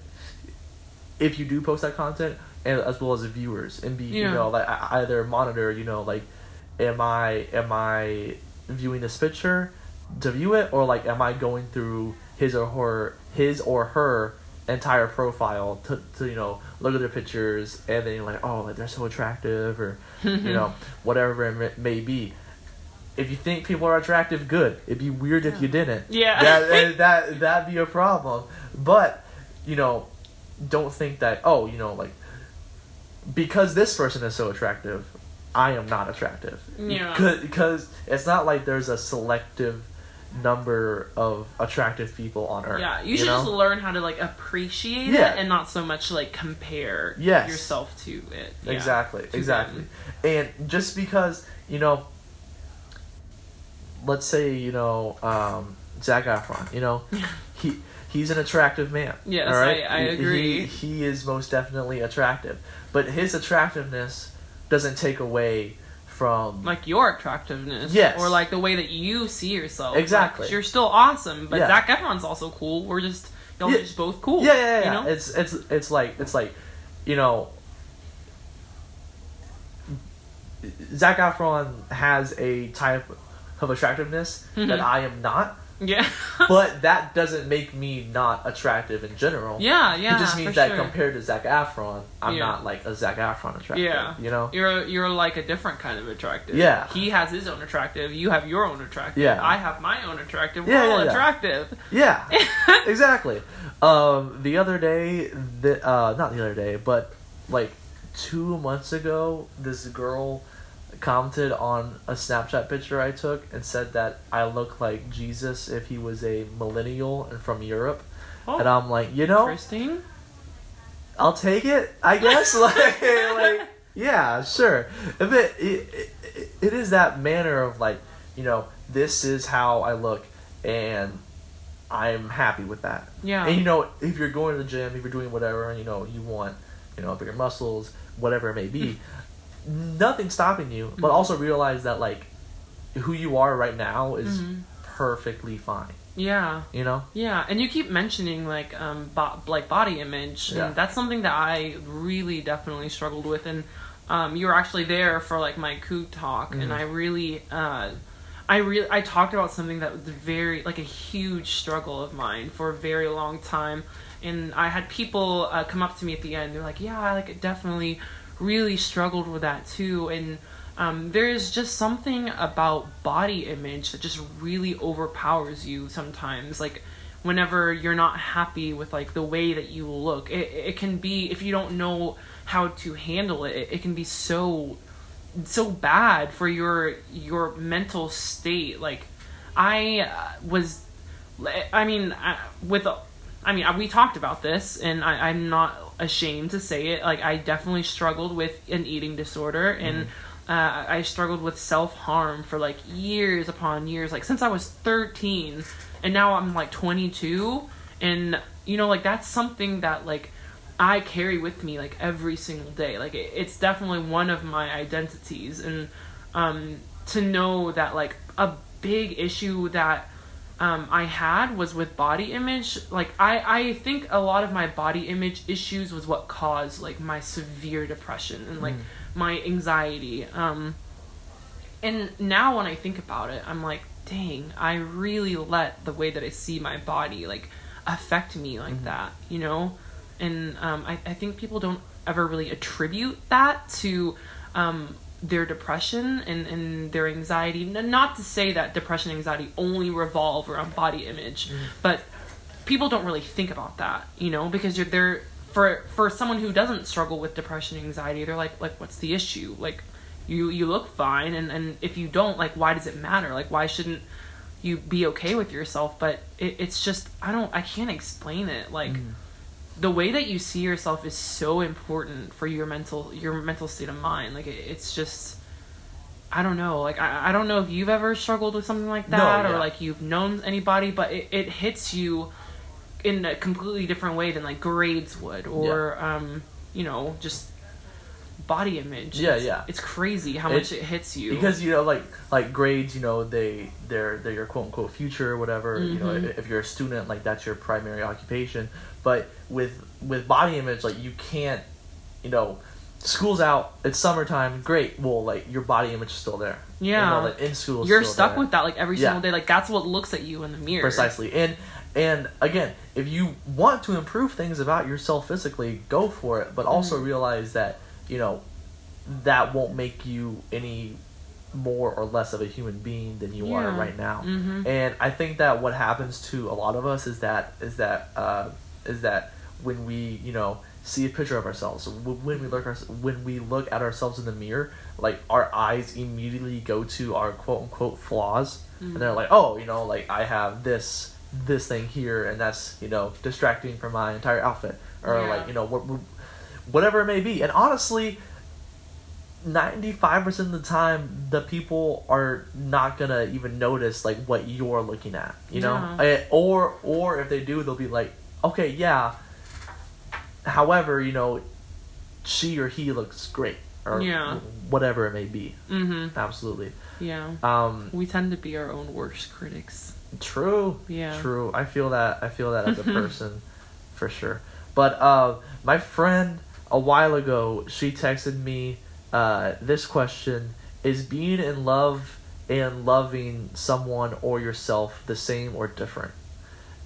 If you do post that content, and as well as the viewers, and be you know like either monitor, you know, like am I am I viewing this picture to view it or like am I going through his or her his or her entire profile to, to you know look at their pictures and then you're like oh like they're so attractive or you know whatever it may- may be. If you think people are attractive good. It'd be weird if you didn't. Yeah. that that that'd be a problem. But you know don't think that oh you know like because this person is so attractive i am not attractive. Yeah. because it's not like there's a selective number of attractive people on earth Yeah, you should know? just learn how to like appreciate Yeah. it and not so much like compare Yes. yourself to it. Yeah, exactly to exactly them. and just because you know let's say you know um Zac Efron you know he he's an attractive man Yes, all right? I- I agree. he, he is most definitely attractive but his attractiveness doesn't take away from Like your attractiveness, Yes. or like the way that you see yourself. Exactly. Like, you're still awesome, but Yeah. Zac Efron's also cool. We're just y'all Yeah. just both cool. yeah, yeah, yeah. You know? It's it's it's like it's like, you know, Zac Efron has a type of attractiveness Mhm. that I am not, yeah. but that doesn't make me not attractive in general. yeah, yeah. it just means that sure. compared to Zac Efron, I'm Yeah. not like a Zac Efron attractive. Yeah. you know. You're you're like a different kind of attractive. Yeah. He has his own attractive. You have your own attractive. Yeah. I have my own attractive. We're Yeah, all yeah, yeah. attractive. Yeah, exactly. Um, the other day, the uh, not the other day, but like two months ago, this girl commented on a Snapchat picture I took and said that I look like Jesus if he was a millennial and from Europe. Oh, And I'm like, you know, interesting. I'll take it. I guess. like, like, yeah, sure. If it, it, it, it is that manner of like, you know, this is how I look, and I'm happy with that. Yeah. And you know, if you're going to the gym, if you're doing whatever, and you know, you want, you know, bigger muscles, whatever it may be, nothing's stopping you. But Mhm. also realize that like, who you are right now is Mhm. perfectly fine. Yeah. You know. Yeah, and you keep mentioning like um bo- like body image, Yeah. and that's something that I really definitely struggled with. And um, you were actually there for like my Coog talk, and Mhm. I really, uh, I really, I talked about something that was very like a huge struggle of mine for a very long time. And I had people uh, come up to me at the end. They're like, "Yeah, I like it definitely really struggled with that too." And um, there is just something about body image that just really overpowers you sometimes. Like whenever you're not happy with like the way that you look, it it can be if you don't know how to handle it, it, can be so so bad for your your mental state. Like I uh, was, I mean, I, with I mean, we talked about this, and I, I'm not ashamed to say it. Like, I definitely struggled with an eating disorder, and uh, I struggled with self harm for like years upon years, like since I was 13, and now I'm like 22, and you know, like that's something that like I carry with me like every single day. Like, it, it's definitely one of my identities, and um, to know that like a big issue that um, I had was with body image. Like I, I think a lot of my body image issues was what caused like my severe depression and like my anxiety. Um, and now when I think about it, I'm like, dang, I really let the way that I see my body like affect me like that, you know? And um, I, I think people don't ever really attribute that to um, their depression and, and their anxiety. Not to say that depression and anxiety only revolve around body image, mm. but people don't really think about that, you know, because you're there for for someone who doesn't struggle with depression and anxiety, they're like like what's the issue? Like you you look fine and and if you don't, like why does it matter? Like why shouldn't you be okay with yourself? But it, it's just I don't I can't explain it. Like mm. The way that you see yourself is so important for your mental your mental state of mind. Like it, it's just I don't know. Like I, I don't know if you've ever struggled with something like No, that or like you've known anybody, but it, it hits you in a completely different way than like grades would or um you know just body image. Yeah, It's- yeah. It's crazy how It- much it hits you. because you know like like grades you know they they're they're your quote unquote future or whatever you know Mhm. if, if you're a student like that's your primary occupation but with with body image like you can't you know school's out, it's summertime, great. Well, like your body image is still there. Yeah. know, like in school, You're stuck there. with that like every Yeah. single day. Like that's what looks at you in the mirror. precisely and and again if you want to improve things about yourself physically go for it but also Mm-hmm. realize that you know that won't make you any more or less of a human being than you are right now Mhm. and i think that what happens to a lot of us is that is that uh, is that when we you know see a picture of ourselves when we look our, when we look at ourselves in the mirror like our eyes immediately go to our quote unquote flaws and they're like oh you know like i have this this thing here and that's you know distracting from my entire outfit or Yeah. like you know what, whatever it may be and honestly 95% of the time the people are not gonna even notice like what you're looking at you know Yeah. Eh, or or if they do they'll be like okay yeah however you know she or he looks great or Yeah. whatever it may be Mm-hmm. absolutely Yeah. um We tend to be our own worst critics. True. Yeah. True. I feel that. I feel that as a person, for sure. But uh, my friend a while ago, she texted me uh, this question: Is being in love and loving someone or yourself the same or different?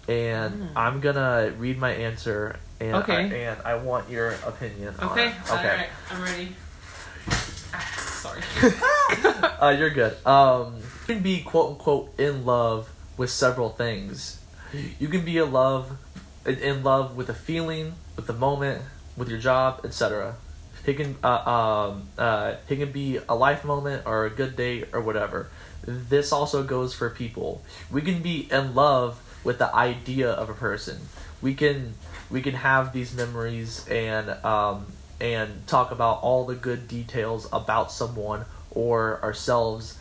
And I'm gonna read my answer, and. Okay. I, and I want your opinion. on Okay. it. Okay. right. I'm ready. Ah, sorry. uh, you're good. Um, you can be quote unquote in love with several things. You can be in love, in, in love with a feeling, with the moment, with your job, etc. It can uh, um, uh, it can be a life moment or a good day or whatever. This also goes for people. We can be in love with the idea of a person. We can we can have these memories and um, and talk about all the good details about someone or ourselves.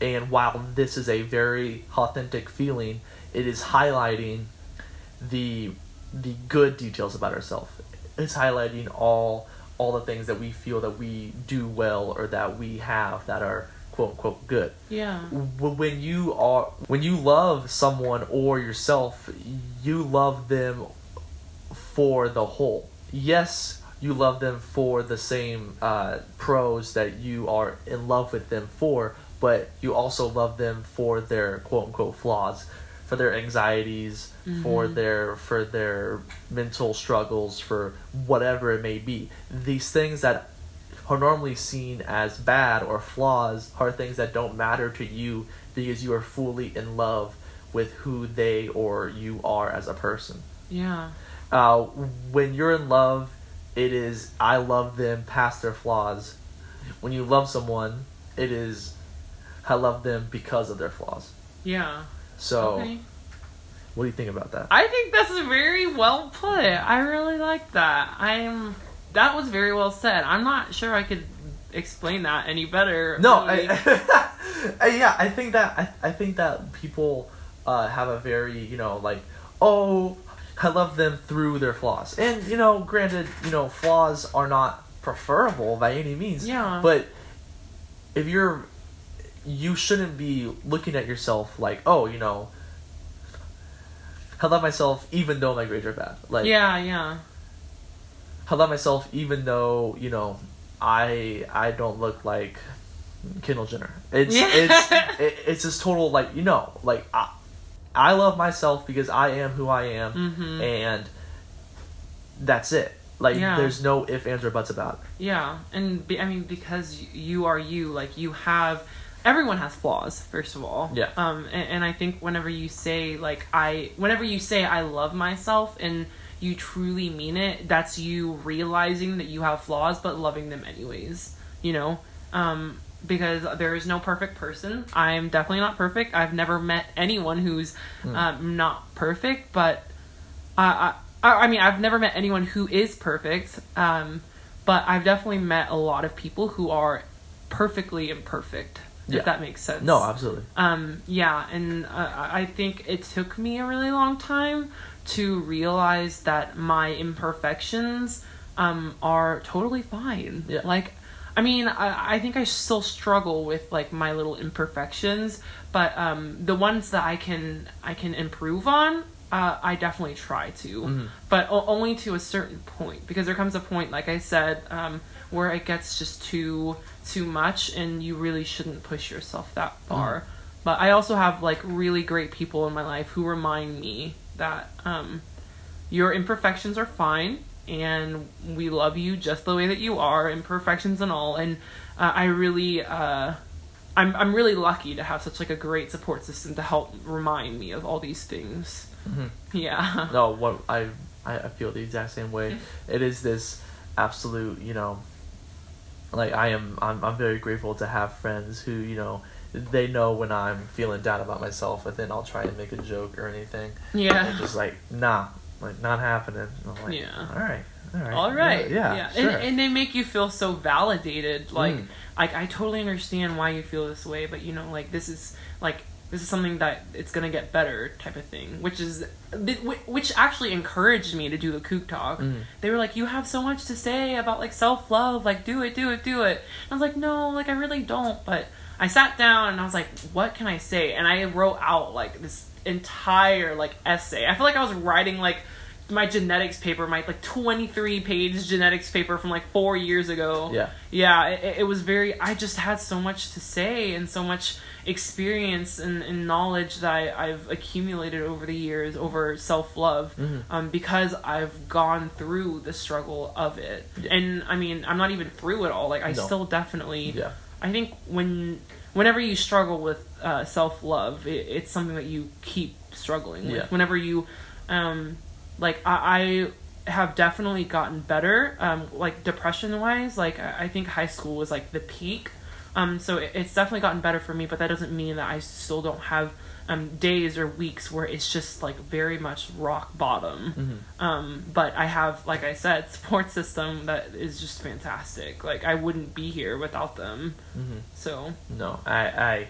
And while this is a very authentic feeling, it is highlighting the the good details about ourselves. It's highlighting all all the things that we feel that we do well or that we have that are quote unquote good. yeah. When you are when you love someone or yourself, you love them for the whole. Yes, you love them for the same uh, pros that you are in love with them for, but you also love them for their quote unquote flaws, for their anxieties, for their for their mental struggles, for whatever it may be. These things that are normally seen as bad or flaws are things that don't matter to you because you are fully in love with who they or you are as a person Yeah. uh, when you're in love, it is I love them past their flaws. When you love someone, it is I love them because of their flaws. Yeah. So, Okay. what do you think about that? I think that's very well put. I really like that. I'm. That was very well said. I'm not sure I could explain that any better. no, really. I, yeah, I think that I, I think that people uh, have a very you know like oh I love them through their flaws, and you know, granted, you know, flaws are not preferable by any means. Yeah. But if you're, you shouldn't be looking at yourself like, oh, you know, I love myself even though my grades are bad. Like, yeah, yeah. I love myself even though you know I I don't look like Kendall Jenner. It's Yeah. it's it, it's this total like you know like I, I love myself because I am who I am Mhm. and that's it. Like Yeah. there's no if ands or buts about it. Yeah, and be, I mean because you are you, like you have everyone has flaws first of all. Yeah. Um, and, and I think whenever you say like I, whenever you say I love myself and you truly mean it, that's you realizing that you have flaws but loving them anyways. You know, um, because there is no perfect person. I'm definitely not perfect. I've never met anyone who's um, not perfect, but I, I, I mean, I've never met anyone who is perfect, um, but I've definitely met a lot of people who are perfectly imperfect. Yeah. If that makes sense. No, absolutely. Um, yeah, and uh, I think it took me a really long time to realize that my imperfections um, are totally fine. Yeah. Like, I mean, I, I think I still struggle with like my little imperfections, but um, the ones that I can I can improve on, uh, I definitely try to, Mm-hmm. but o- only to a certain point because there comes a point, like I said, um, where it gets just too too much and you really shouldn't push yourself that far. But I also have like really great people in my life who remind me that um, your imperfections are fine and we love you just the way that you are, imperfections and all. And uh, I really, uh, I'm I'm really lucky to have such like a great support system to help remind me of all these things. Yeah. No, what I I feel the exact same way. It is this absolute, you know, like I am I'm I'm very grateful to have friends who, you know, they know when I'm feeling down about myself and then I'll try and make a joke or anything. Yeah. And just like, nah, like not happening. And I'm like, Yeah. all right. All right. All right. Yeah. yeah, sure. And, and they make you feel so validated. Like, Mm. like I totally understand why you feel this way, but you know, like this is like this is something that it's gonna get better type of thing. Which is which actually encouraged me to do the Coog talk. Mm. They were like, "You have so much to say about like self love. Like, do it, do it, do it." And I was like, "No, like I really don't." But I sat down and I was like, "What can I say?" And I wrote out like this entire like essay. I feel like I was writing like my genetics paper, my like 23 page genetics paper from like four years ago. Yeah. Yeah, it, it was very, I just had so much to say and so much experience and, and knowledge that I, I've accumulated over the years over self love um, because I've gone through the struggle of it. Yeah. And I mean, I'm not even through it all. Like, I No. still definitely. Yeah. I think when whenever you struggle with uh, self love, it, it's something that you keep struggling with. Yeah. Whenever you, um, like I, I have definitely gotten better. Um, like depression wise, like I I think high school was like the peak. Um, so it, it's definitely gotten better for me, but that doesn't mean that I still don't have um, days or weeks where it's just like very much rock bottom. Um, but I have, like I said, support system that is just fantastic. Like I wouldn't be here without them. So No, I I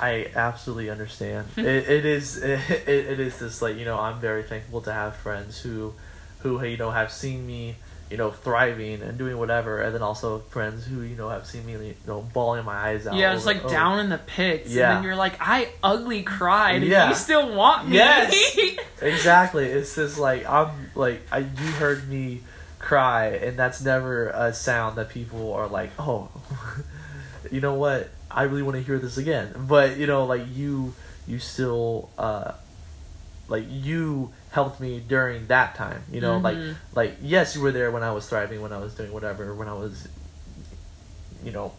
I absolutely understand. it, it is it, it is this like you know I'm very thankful to have friends who who you know have seen me you know thriving and doing whatever, and then also friends who you know have seen me you know bawling my eyes out. yeah, it's like over- down in the pits, Yeah. and then you're like, I ugly cried, and Yeah. you still want me. Yes. Exactly. It's this like I'm like I you heard me cry, and that's never a sound that people are like, oh, you know what? I really want to hear this again. But you know, like you, you still, uh, like you helped me during that time. You know, like Mhm. like yes, you were there when I was thriving, when I was doing whatever, when I was, you know,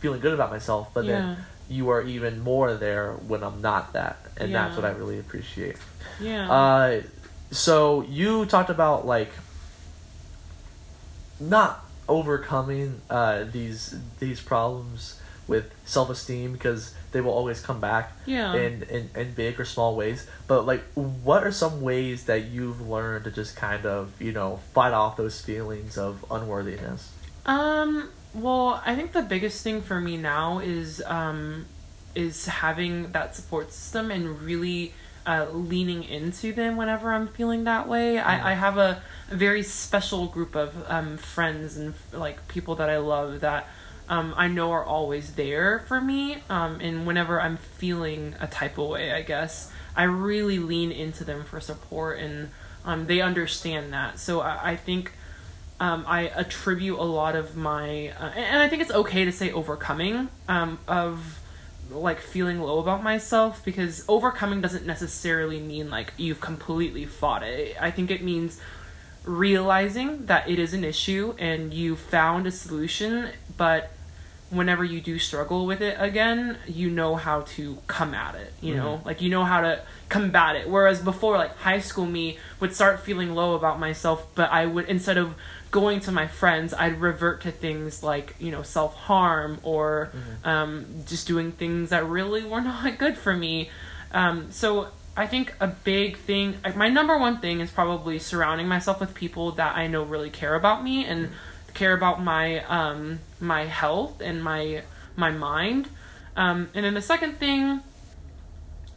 feeling good about myself. But Yeah. then you are even more there when I'm not that, and that's what I really appreciate. yeah. Uh, so you talked about like not overcoming uh, these these problems with self esteem because they will always come back Yeah. in, in in big or small ways. But like, what are some ways that you've learned to just kind of you know fight off those feelings of unworthiness? Um. Well, I think the biggest thing for me now is um, is having that support system and really uh, leaning into them whenever I'm feeling that way. I, I have a, a very special group of um, friends and like people that I love that um, I know are always there for me. Um, and whenever I'm feeling a type of way, I guess I really lean into them for support, and um, they understand that. So I, I think um, I attribute a lot of my, uh, and I think it's okay to say overcoming um, of like feeling low about myself because overcoming doesn't necessarily mean like you've completely fought it. I think it means realizing that it is an issue and you found a solution, but whenever you do struggle with it again, you know how to come at it, you know? Like you know how to combat it. Whereas before like high school me would start feeling low about myself, but I would instead of going to my friends, I'd revert to things like, you know, self-harm or um, just doing things that really were not good for me. Um, so I think a big thing, like my number one thing is probably surrounding myself with people that I know really care about me and care about my um, my health and my my mind. Um, and then the second thing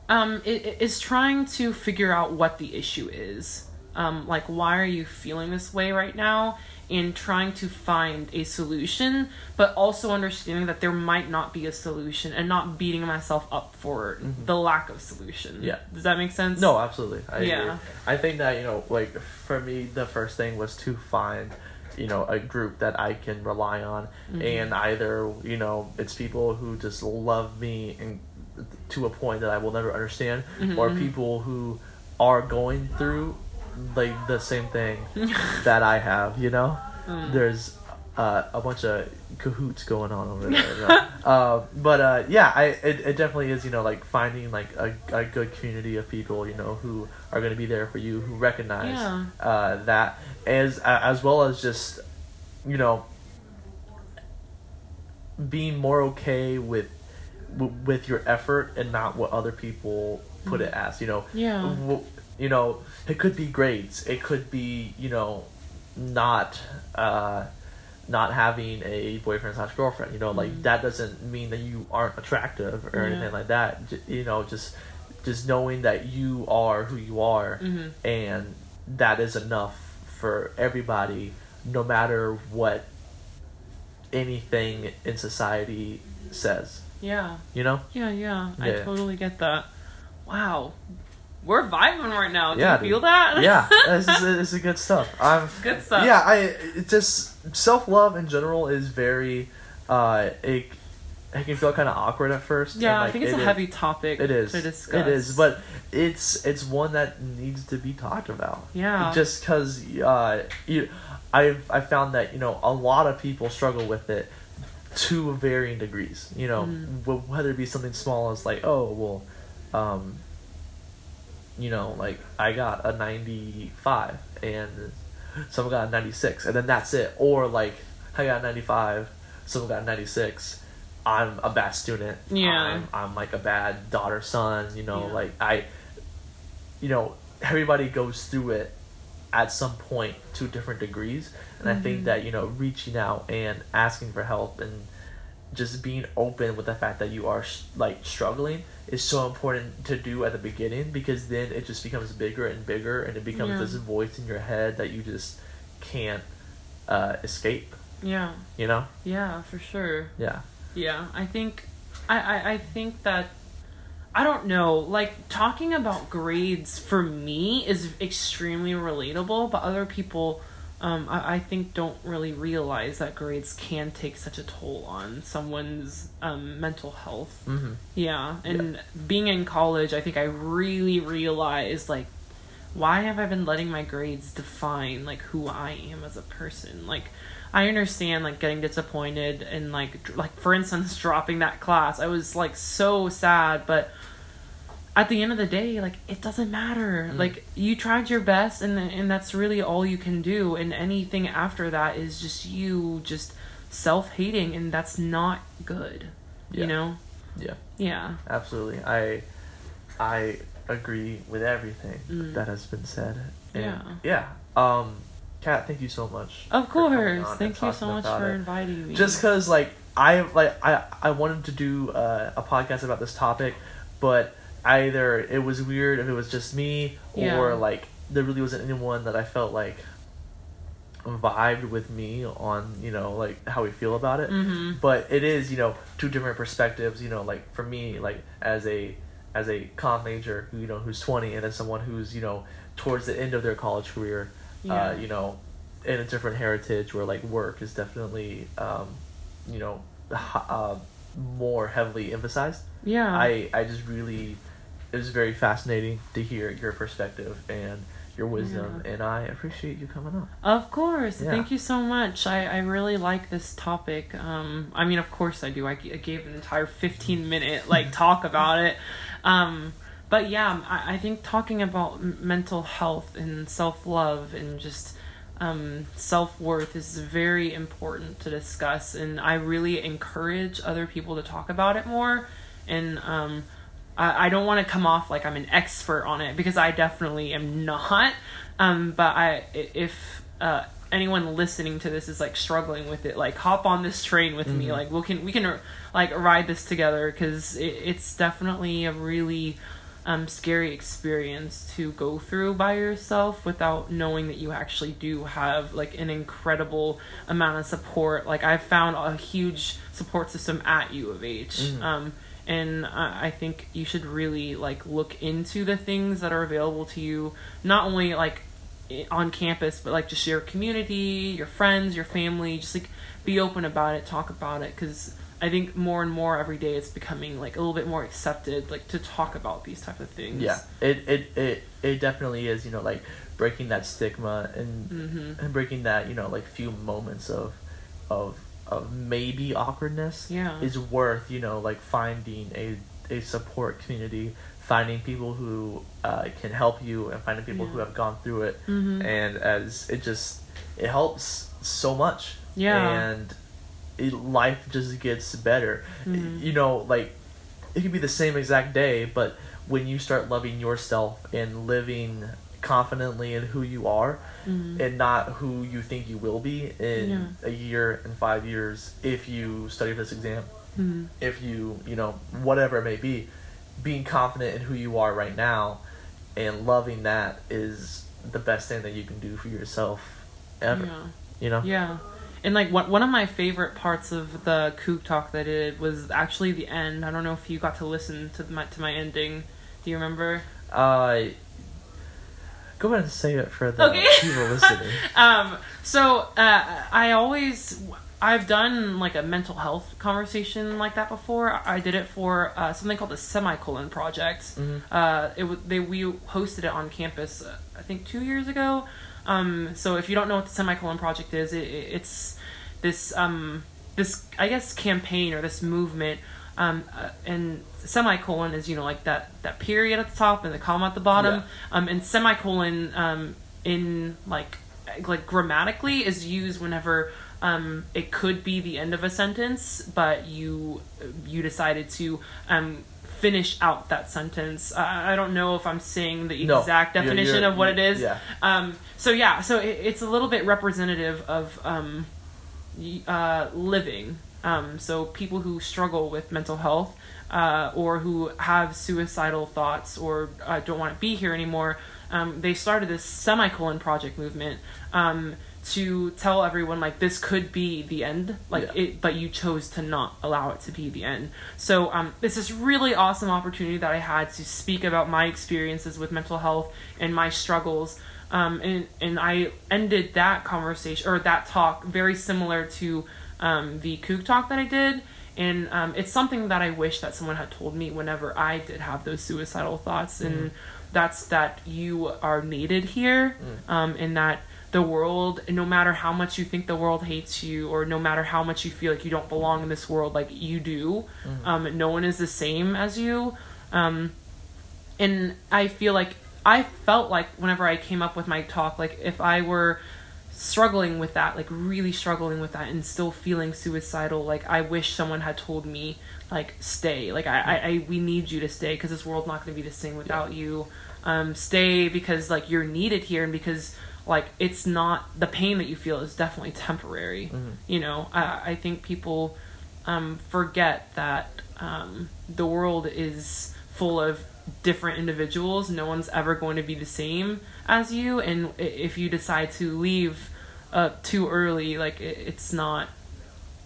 um, is trying to figure out what the issue is. Um, like, why are you feeling this way right now? And trying to find a solution, but also understanding that there might not be a solution and not beating myself up for the lack of solution. Yeah. Does that make sense? No, absolutely. I Yeah. agree. I think that you know, like for me, the first thing was to find you know a group that I can rely on, mm-hmm. and either you know it's people who just love me and to a point that I will never understand, mm-hmm, or mm-hmm. people who are going through like the same thing that I have. You know, mm. there's uh, a bunch of cahoots going on over there. you know? uh, but uh, yeah, I it, it definitely is. You know, like finding like a, a good community of people. You know, who are going to be there for you, who recognize Yeah. uh, that, as as well as just you know being more okay with with your effort and not what other people put it as. You know, Yeah. you know, it could be grades. It could be you know, not uh, not having a boyfriend slash girlfriend. You know, like that doesn't mean that you aren't attractive or Mm-hmm. Yeah. anything like that. J- you know, just just knowing that you are who you are, Mm-hmm. and that is enough for everybody, no matter what anything in society says. Yeah. You know? Yeah, yeah. I totally get that. Wow. We're vibing right now. Do Yeah, you dude. feel that? yeah, this is this is good stuff. I'm Good stuff. Yeah, I it just self love in general is very uh it it can feel kind of awkward at first. Yeah, and, I think it's it a heavy topic It is. to discuss. It is, but it's it's one that needs to be talked about. Yeah. Just because uh, you, I've I found that you know a lot of people struggle with it to varying degrees. You know, Mm. whether it be something small as like oh well, um, you know like I got a ninety five and someone got a ninety six and then that's it, or like I got a ninety five, someone got a ninety six. I'm a bad student. Yeah. I'm, I'm like a bad daughter, son. You know, Yeah. like I, you know, everybody goes through it at some point to different degrees, and I Mm-hmm. think that you know, reaching out and asking for help and just being open with the fact that you are like struggling is so important to do at the beginning because then it just becomes bigger and bigger and it becomes Yeah. this voice in your head that you just can't uh, escape Yeah. you know Yeah, for sure. yeah Yeah, I think I, I, I think that I don't know, like talking about grades for me is extremely relatable, but other people um, I, I think don't really realize that grades can take such a toll on someone's um, mental health. mm-hmm. Yeah, and being in college, I think I really realized like why have I been letting my grades define like who I am as a person? Like I understand like getting disappointed and like dr- like for instance dropping that class. I was like so sad, but at the end of the day, like it doesn't matter. Like you tried your best and and that's really all you can do and anything after that is just you just self-hating and that's not good. Yeah. You know? yeah Yeah. absolutely i i agree with everything Mm. that has been said and Yeah. yeah um kat thank you so much Of course. Thank you so much for it. inviting me. just because like i like i i wanted to do uh, a podcast about this topic but either it was weird if it was just me Yeah. or like there really wasn't anyone that i felt like vibed with me on you know like how we feel about it Mhm. but it is you know two different perspectives you know like for me like as a as a com major who you know who's 20 and as someone who's you know towards the end of their college career Yeah. uh, you know in a different heritage where like work is definitely um, you know uh, more heavily emphasized yeah. i i just really it was very fascinating to hear your perspective and your wisdom and i appreciate you coming on Of course. Yeah. Thank you so much. I, I really like this topic. Um, I mean, of course I do. I gave an entire 15 minute like talk about it. Um, but yeah, I, I think talking about mental health and self love and just um, self worth is very important to discuss. And I really encourage other people to talk about it more. And um, I, I don't want to come off like I'm an expert on it because I definitely am not. Um, but I, if uh, anyone listening to this is like struggling with it, like hop on this train with me. Like we can we can like ride this together because it, it's definitely a really um, scary experience to go through by yourself without knowing that you actually do have like an incredible amount of support. Like I've found a huge support system at U of H. Um, and I think you should really like look into the things that are available to you, not only like on campus, but like just your community, your friends, your family, just like be open about it, talk about it, because I think more and more every day it's becoming like a little bit more accepted, like to talk about these type of things. Yeah, it, it it it definitely is. You know, like breaking that stigma and Mm-hmm. and breaking that you know like few moments of of of maybe awkwardness. Yeah. is worth you know like finding a a support community, finding people who uh, can help you, and finding people who have gone through it. Mhm. And as it just it helps so much. Yeah. and it, life just gets better. Mhm. You know, like it could be the same exact day, but when you start loving yourself and living confidently in who you are Mhm. and not who you think you will be in Yeah. a year and five years if you study for this exam Mhm. if you you know whatever it may be being confident in who you are right now and loving that is the best thing that you can do for yourself ever Yeah. you know Yeah. And like one one of my favorite parts of the Coog talk that I did was actually the end. I don't know if you got to listen to my to my ending. Do you remember? uh go ahead and say it for the Okay. people listening Um. So uh, I always I've done like a mental health conversation like that before. I did it for uh, something called the Semicolon Project. Mhm. Uh, it was they we hosted it on campus. Uh, I think two years ago. Um, so if you don't know what the Semicolon Project is, it, it's this um, this I guess campaign or this movement. Um, uh, and semicolon is you know like that that period at the top and the comma at the bottom. Yeah. Um, and semicolon um, in like like grammatically is used whenever um, it could be the end of a sentence, but you you decided to um, finish out that sentence. I, I don't know if I'm saying the No, exact you're- definition you're- of what it is. yeah. Um, so yeah, so it, it's a little bit representative of um, uh, living. Um, so people who struggle with mental health uh, or who have suicidal thoughts or uh, don't want to be here anymore, um, they started this semicolon project movement um, to tell everyone like this could be the end, like Yeah. it, but you chose to not allow it to be the end. So um, it's this really awesome opportunity that I had to speak about my experiences with mental health and my struggles. Um, and and I ended that conversation or that talk very similar to um, the Coog talk that I did. And um, it's something that I wish that someone had told me whenever I did have those suicidal thoughts. And that's that you are needed here, um, and that the world, no matter how much you think the world hates you, or no matter how much you feel like you don't belong in this world, like you do, um, no one is the same as you. Um, and I feel like I felt like whenever I came up with my talk, like if I were struggling with that, like really struggling with that, and still feeling suicidal, like I wish someone had told me, like stay, like I, I, I we need you to stay because this world's not going to be the same without you. Um, stay because like you're needed here, and because like it's not the pain that you feel is definitely temporary. You know, I, I think people um, forget that um, the world is full of different individuals. No one's ever going to be the same as you, and if you decide to leave uh, too early, like it, it's not.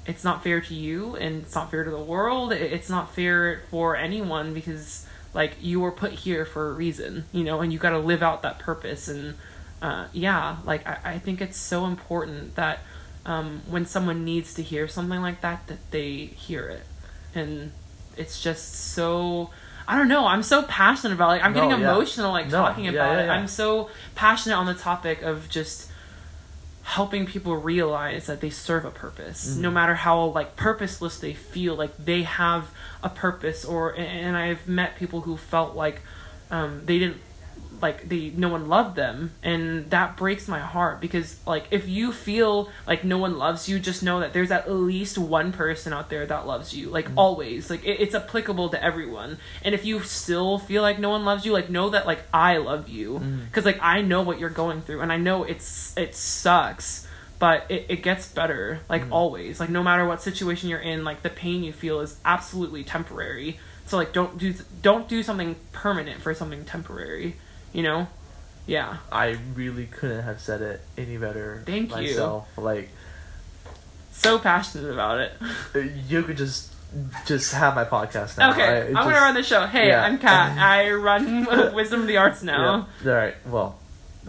It's not fair to you, and it's not fair to the world. It- It's not fair for anyone because, like, you were put here for a reason, you know, and you got to live out that purpose. And uh, yeah, like I, I think it's so important that um, when someone needs to hear something like that, that they hear it, and it's just so. I don't know. I'm so passionate about it. Like, I'm No, getting yeah. emotional like No, talking yeah, about yeah, it. I'm so passionate on the topic of just helping people realize that they serve a purpose Mm-hmm. no matter how like purposeless they feel like they have a purpose or and i've met people who felt like um, they didn't like they no one loved them. And that breaks my heart because like if you feel like no one loves you just know that there's at least one person out there that loves you. Like mm. always. Like it, it's applicable to everyone. And if you still feel like no one loves you like know that like i love you. Mm. Because like i know what you're going through. And i know it's it sucks but it, it gets better like mm. always. Like no matter what situation you're in like the pain you feel is absolutely temporary. So like don't do don't do something permanent for something temporary you know yeah I really couldn't have said it any better Thank you. myself. Like so passionate about it uh, you could just just have my podcast now. okay I, I'm gonna run the show hey yeah. i'm kat i run wisdom of the arts now Yeah. All right. Well,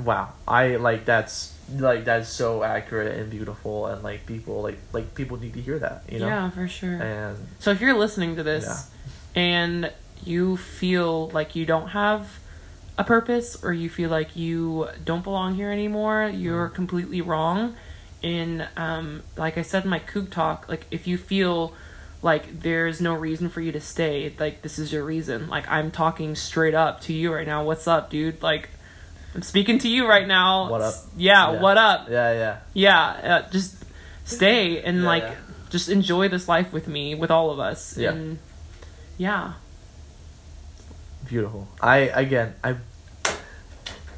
wow i like that's like that's so accurate and beautiful and like people like like people need to hear that you know Yeah, for sure. and So if you're listening to this Yeah. and you feel like you don't have a purpose or you feel like you don't belong here anymore, you're completely wrong. In um, like I said in my Coog talk, like if you feel like there's no reason for you to stay, like this is your reason. Like I'm talking straight up to you right now. What's up, dude? Like I'm speaking to you right now. What up? Yeah, Yeah. what up? yeah yeah yeah uh, just stay and Yeah, like yeah. just enjoy this life with me with all of us Yeah. and yeah beautiful i again i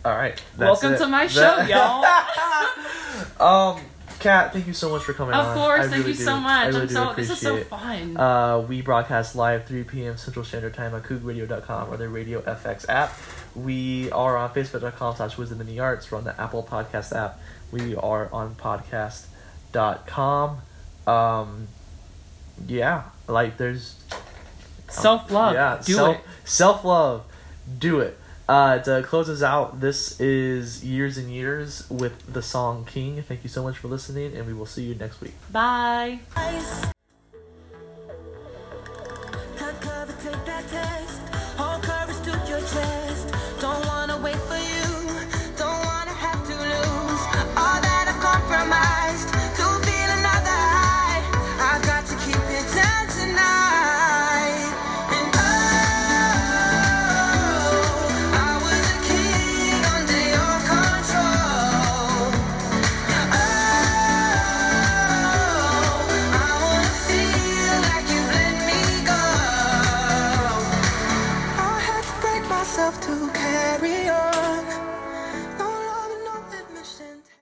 all right welcome it. to my That- show y'all um kat thank you so much for coming on. of on. course I thank really you do. so much really i'm so this is so fun Uh, we broadcast live 3 p.m. Central Standard Time on CoogRadio.com or the Radio FX app. We are on Facebook.com slash Wisdom in the Arts. We're on the Apple Podcast app. We are on podcast.com. Um, yeah, like there's Oh, self love. Yeah. Do self, it. Self love. Do it. Uh, to close us out, this is Years and Years with the song King. Thank you so much for listening, and we will see you next week. Bye. Compromised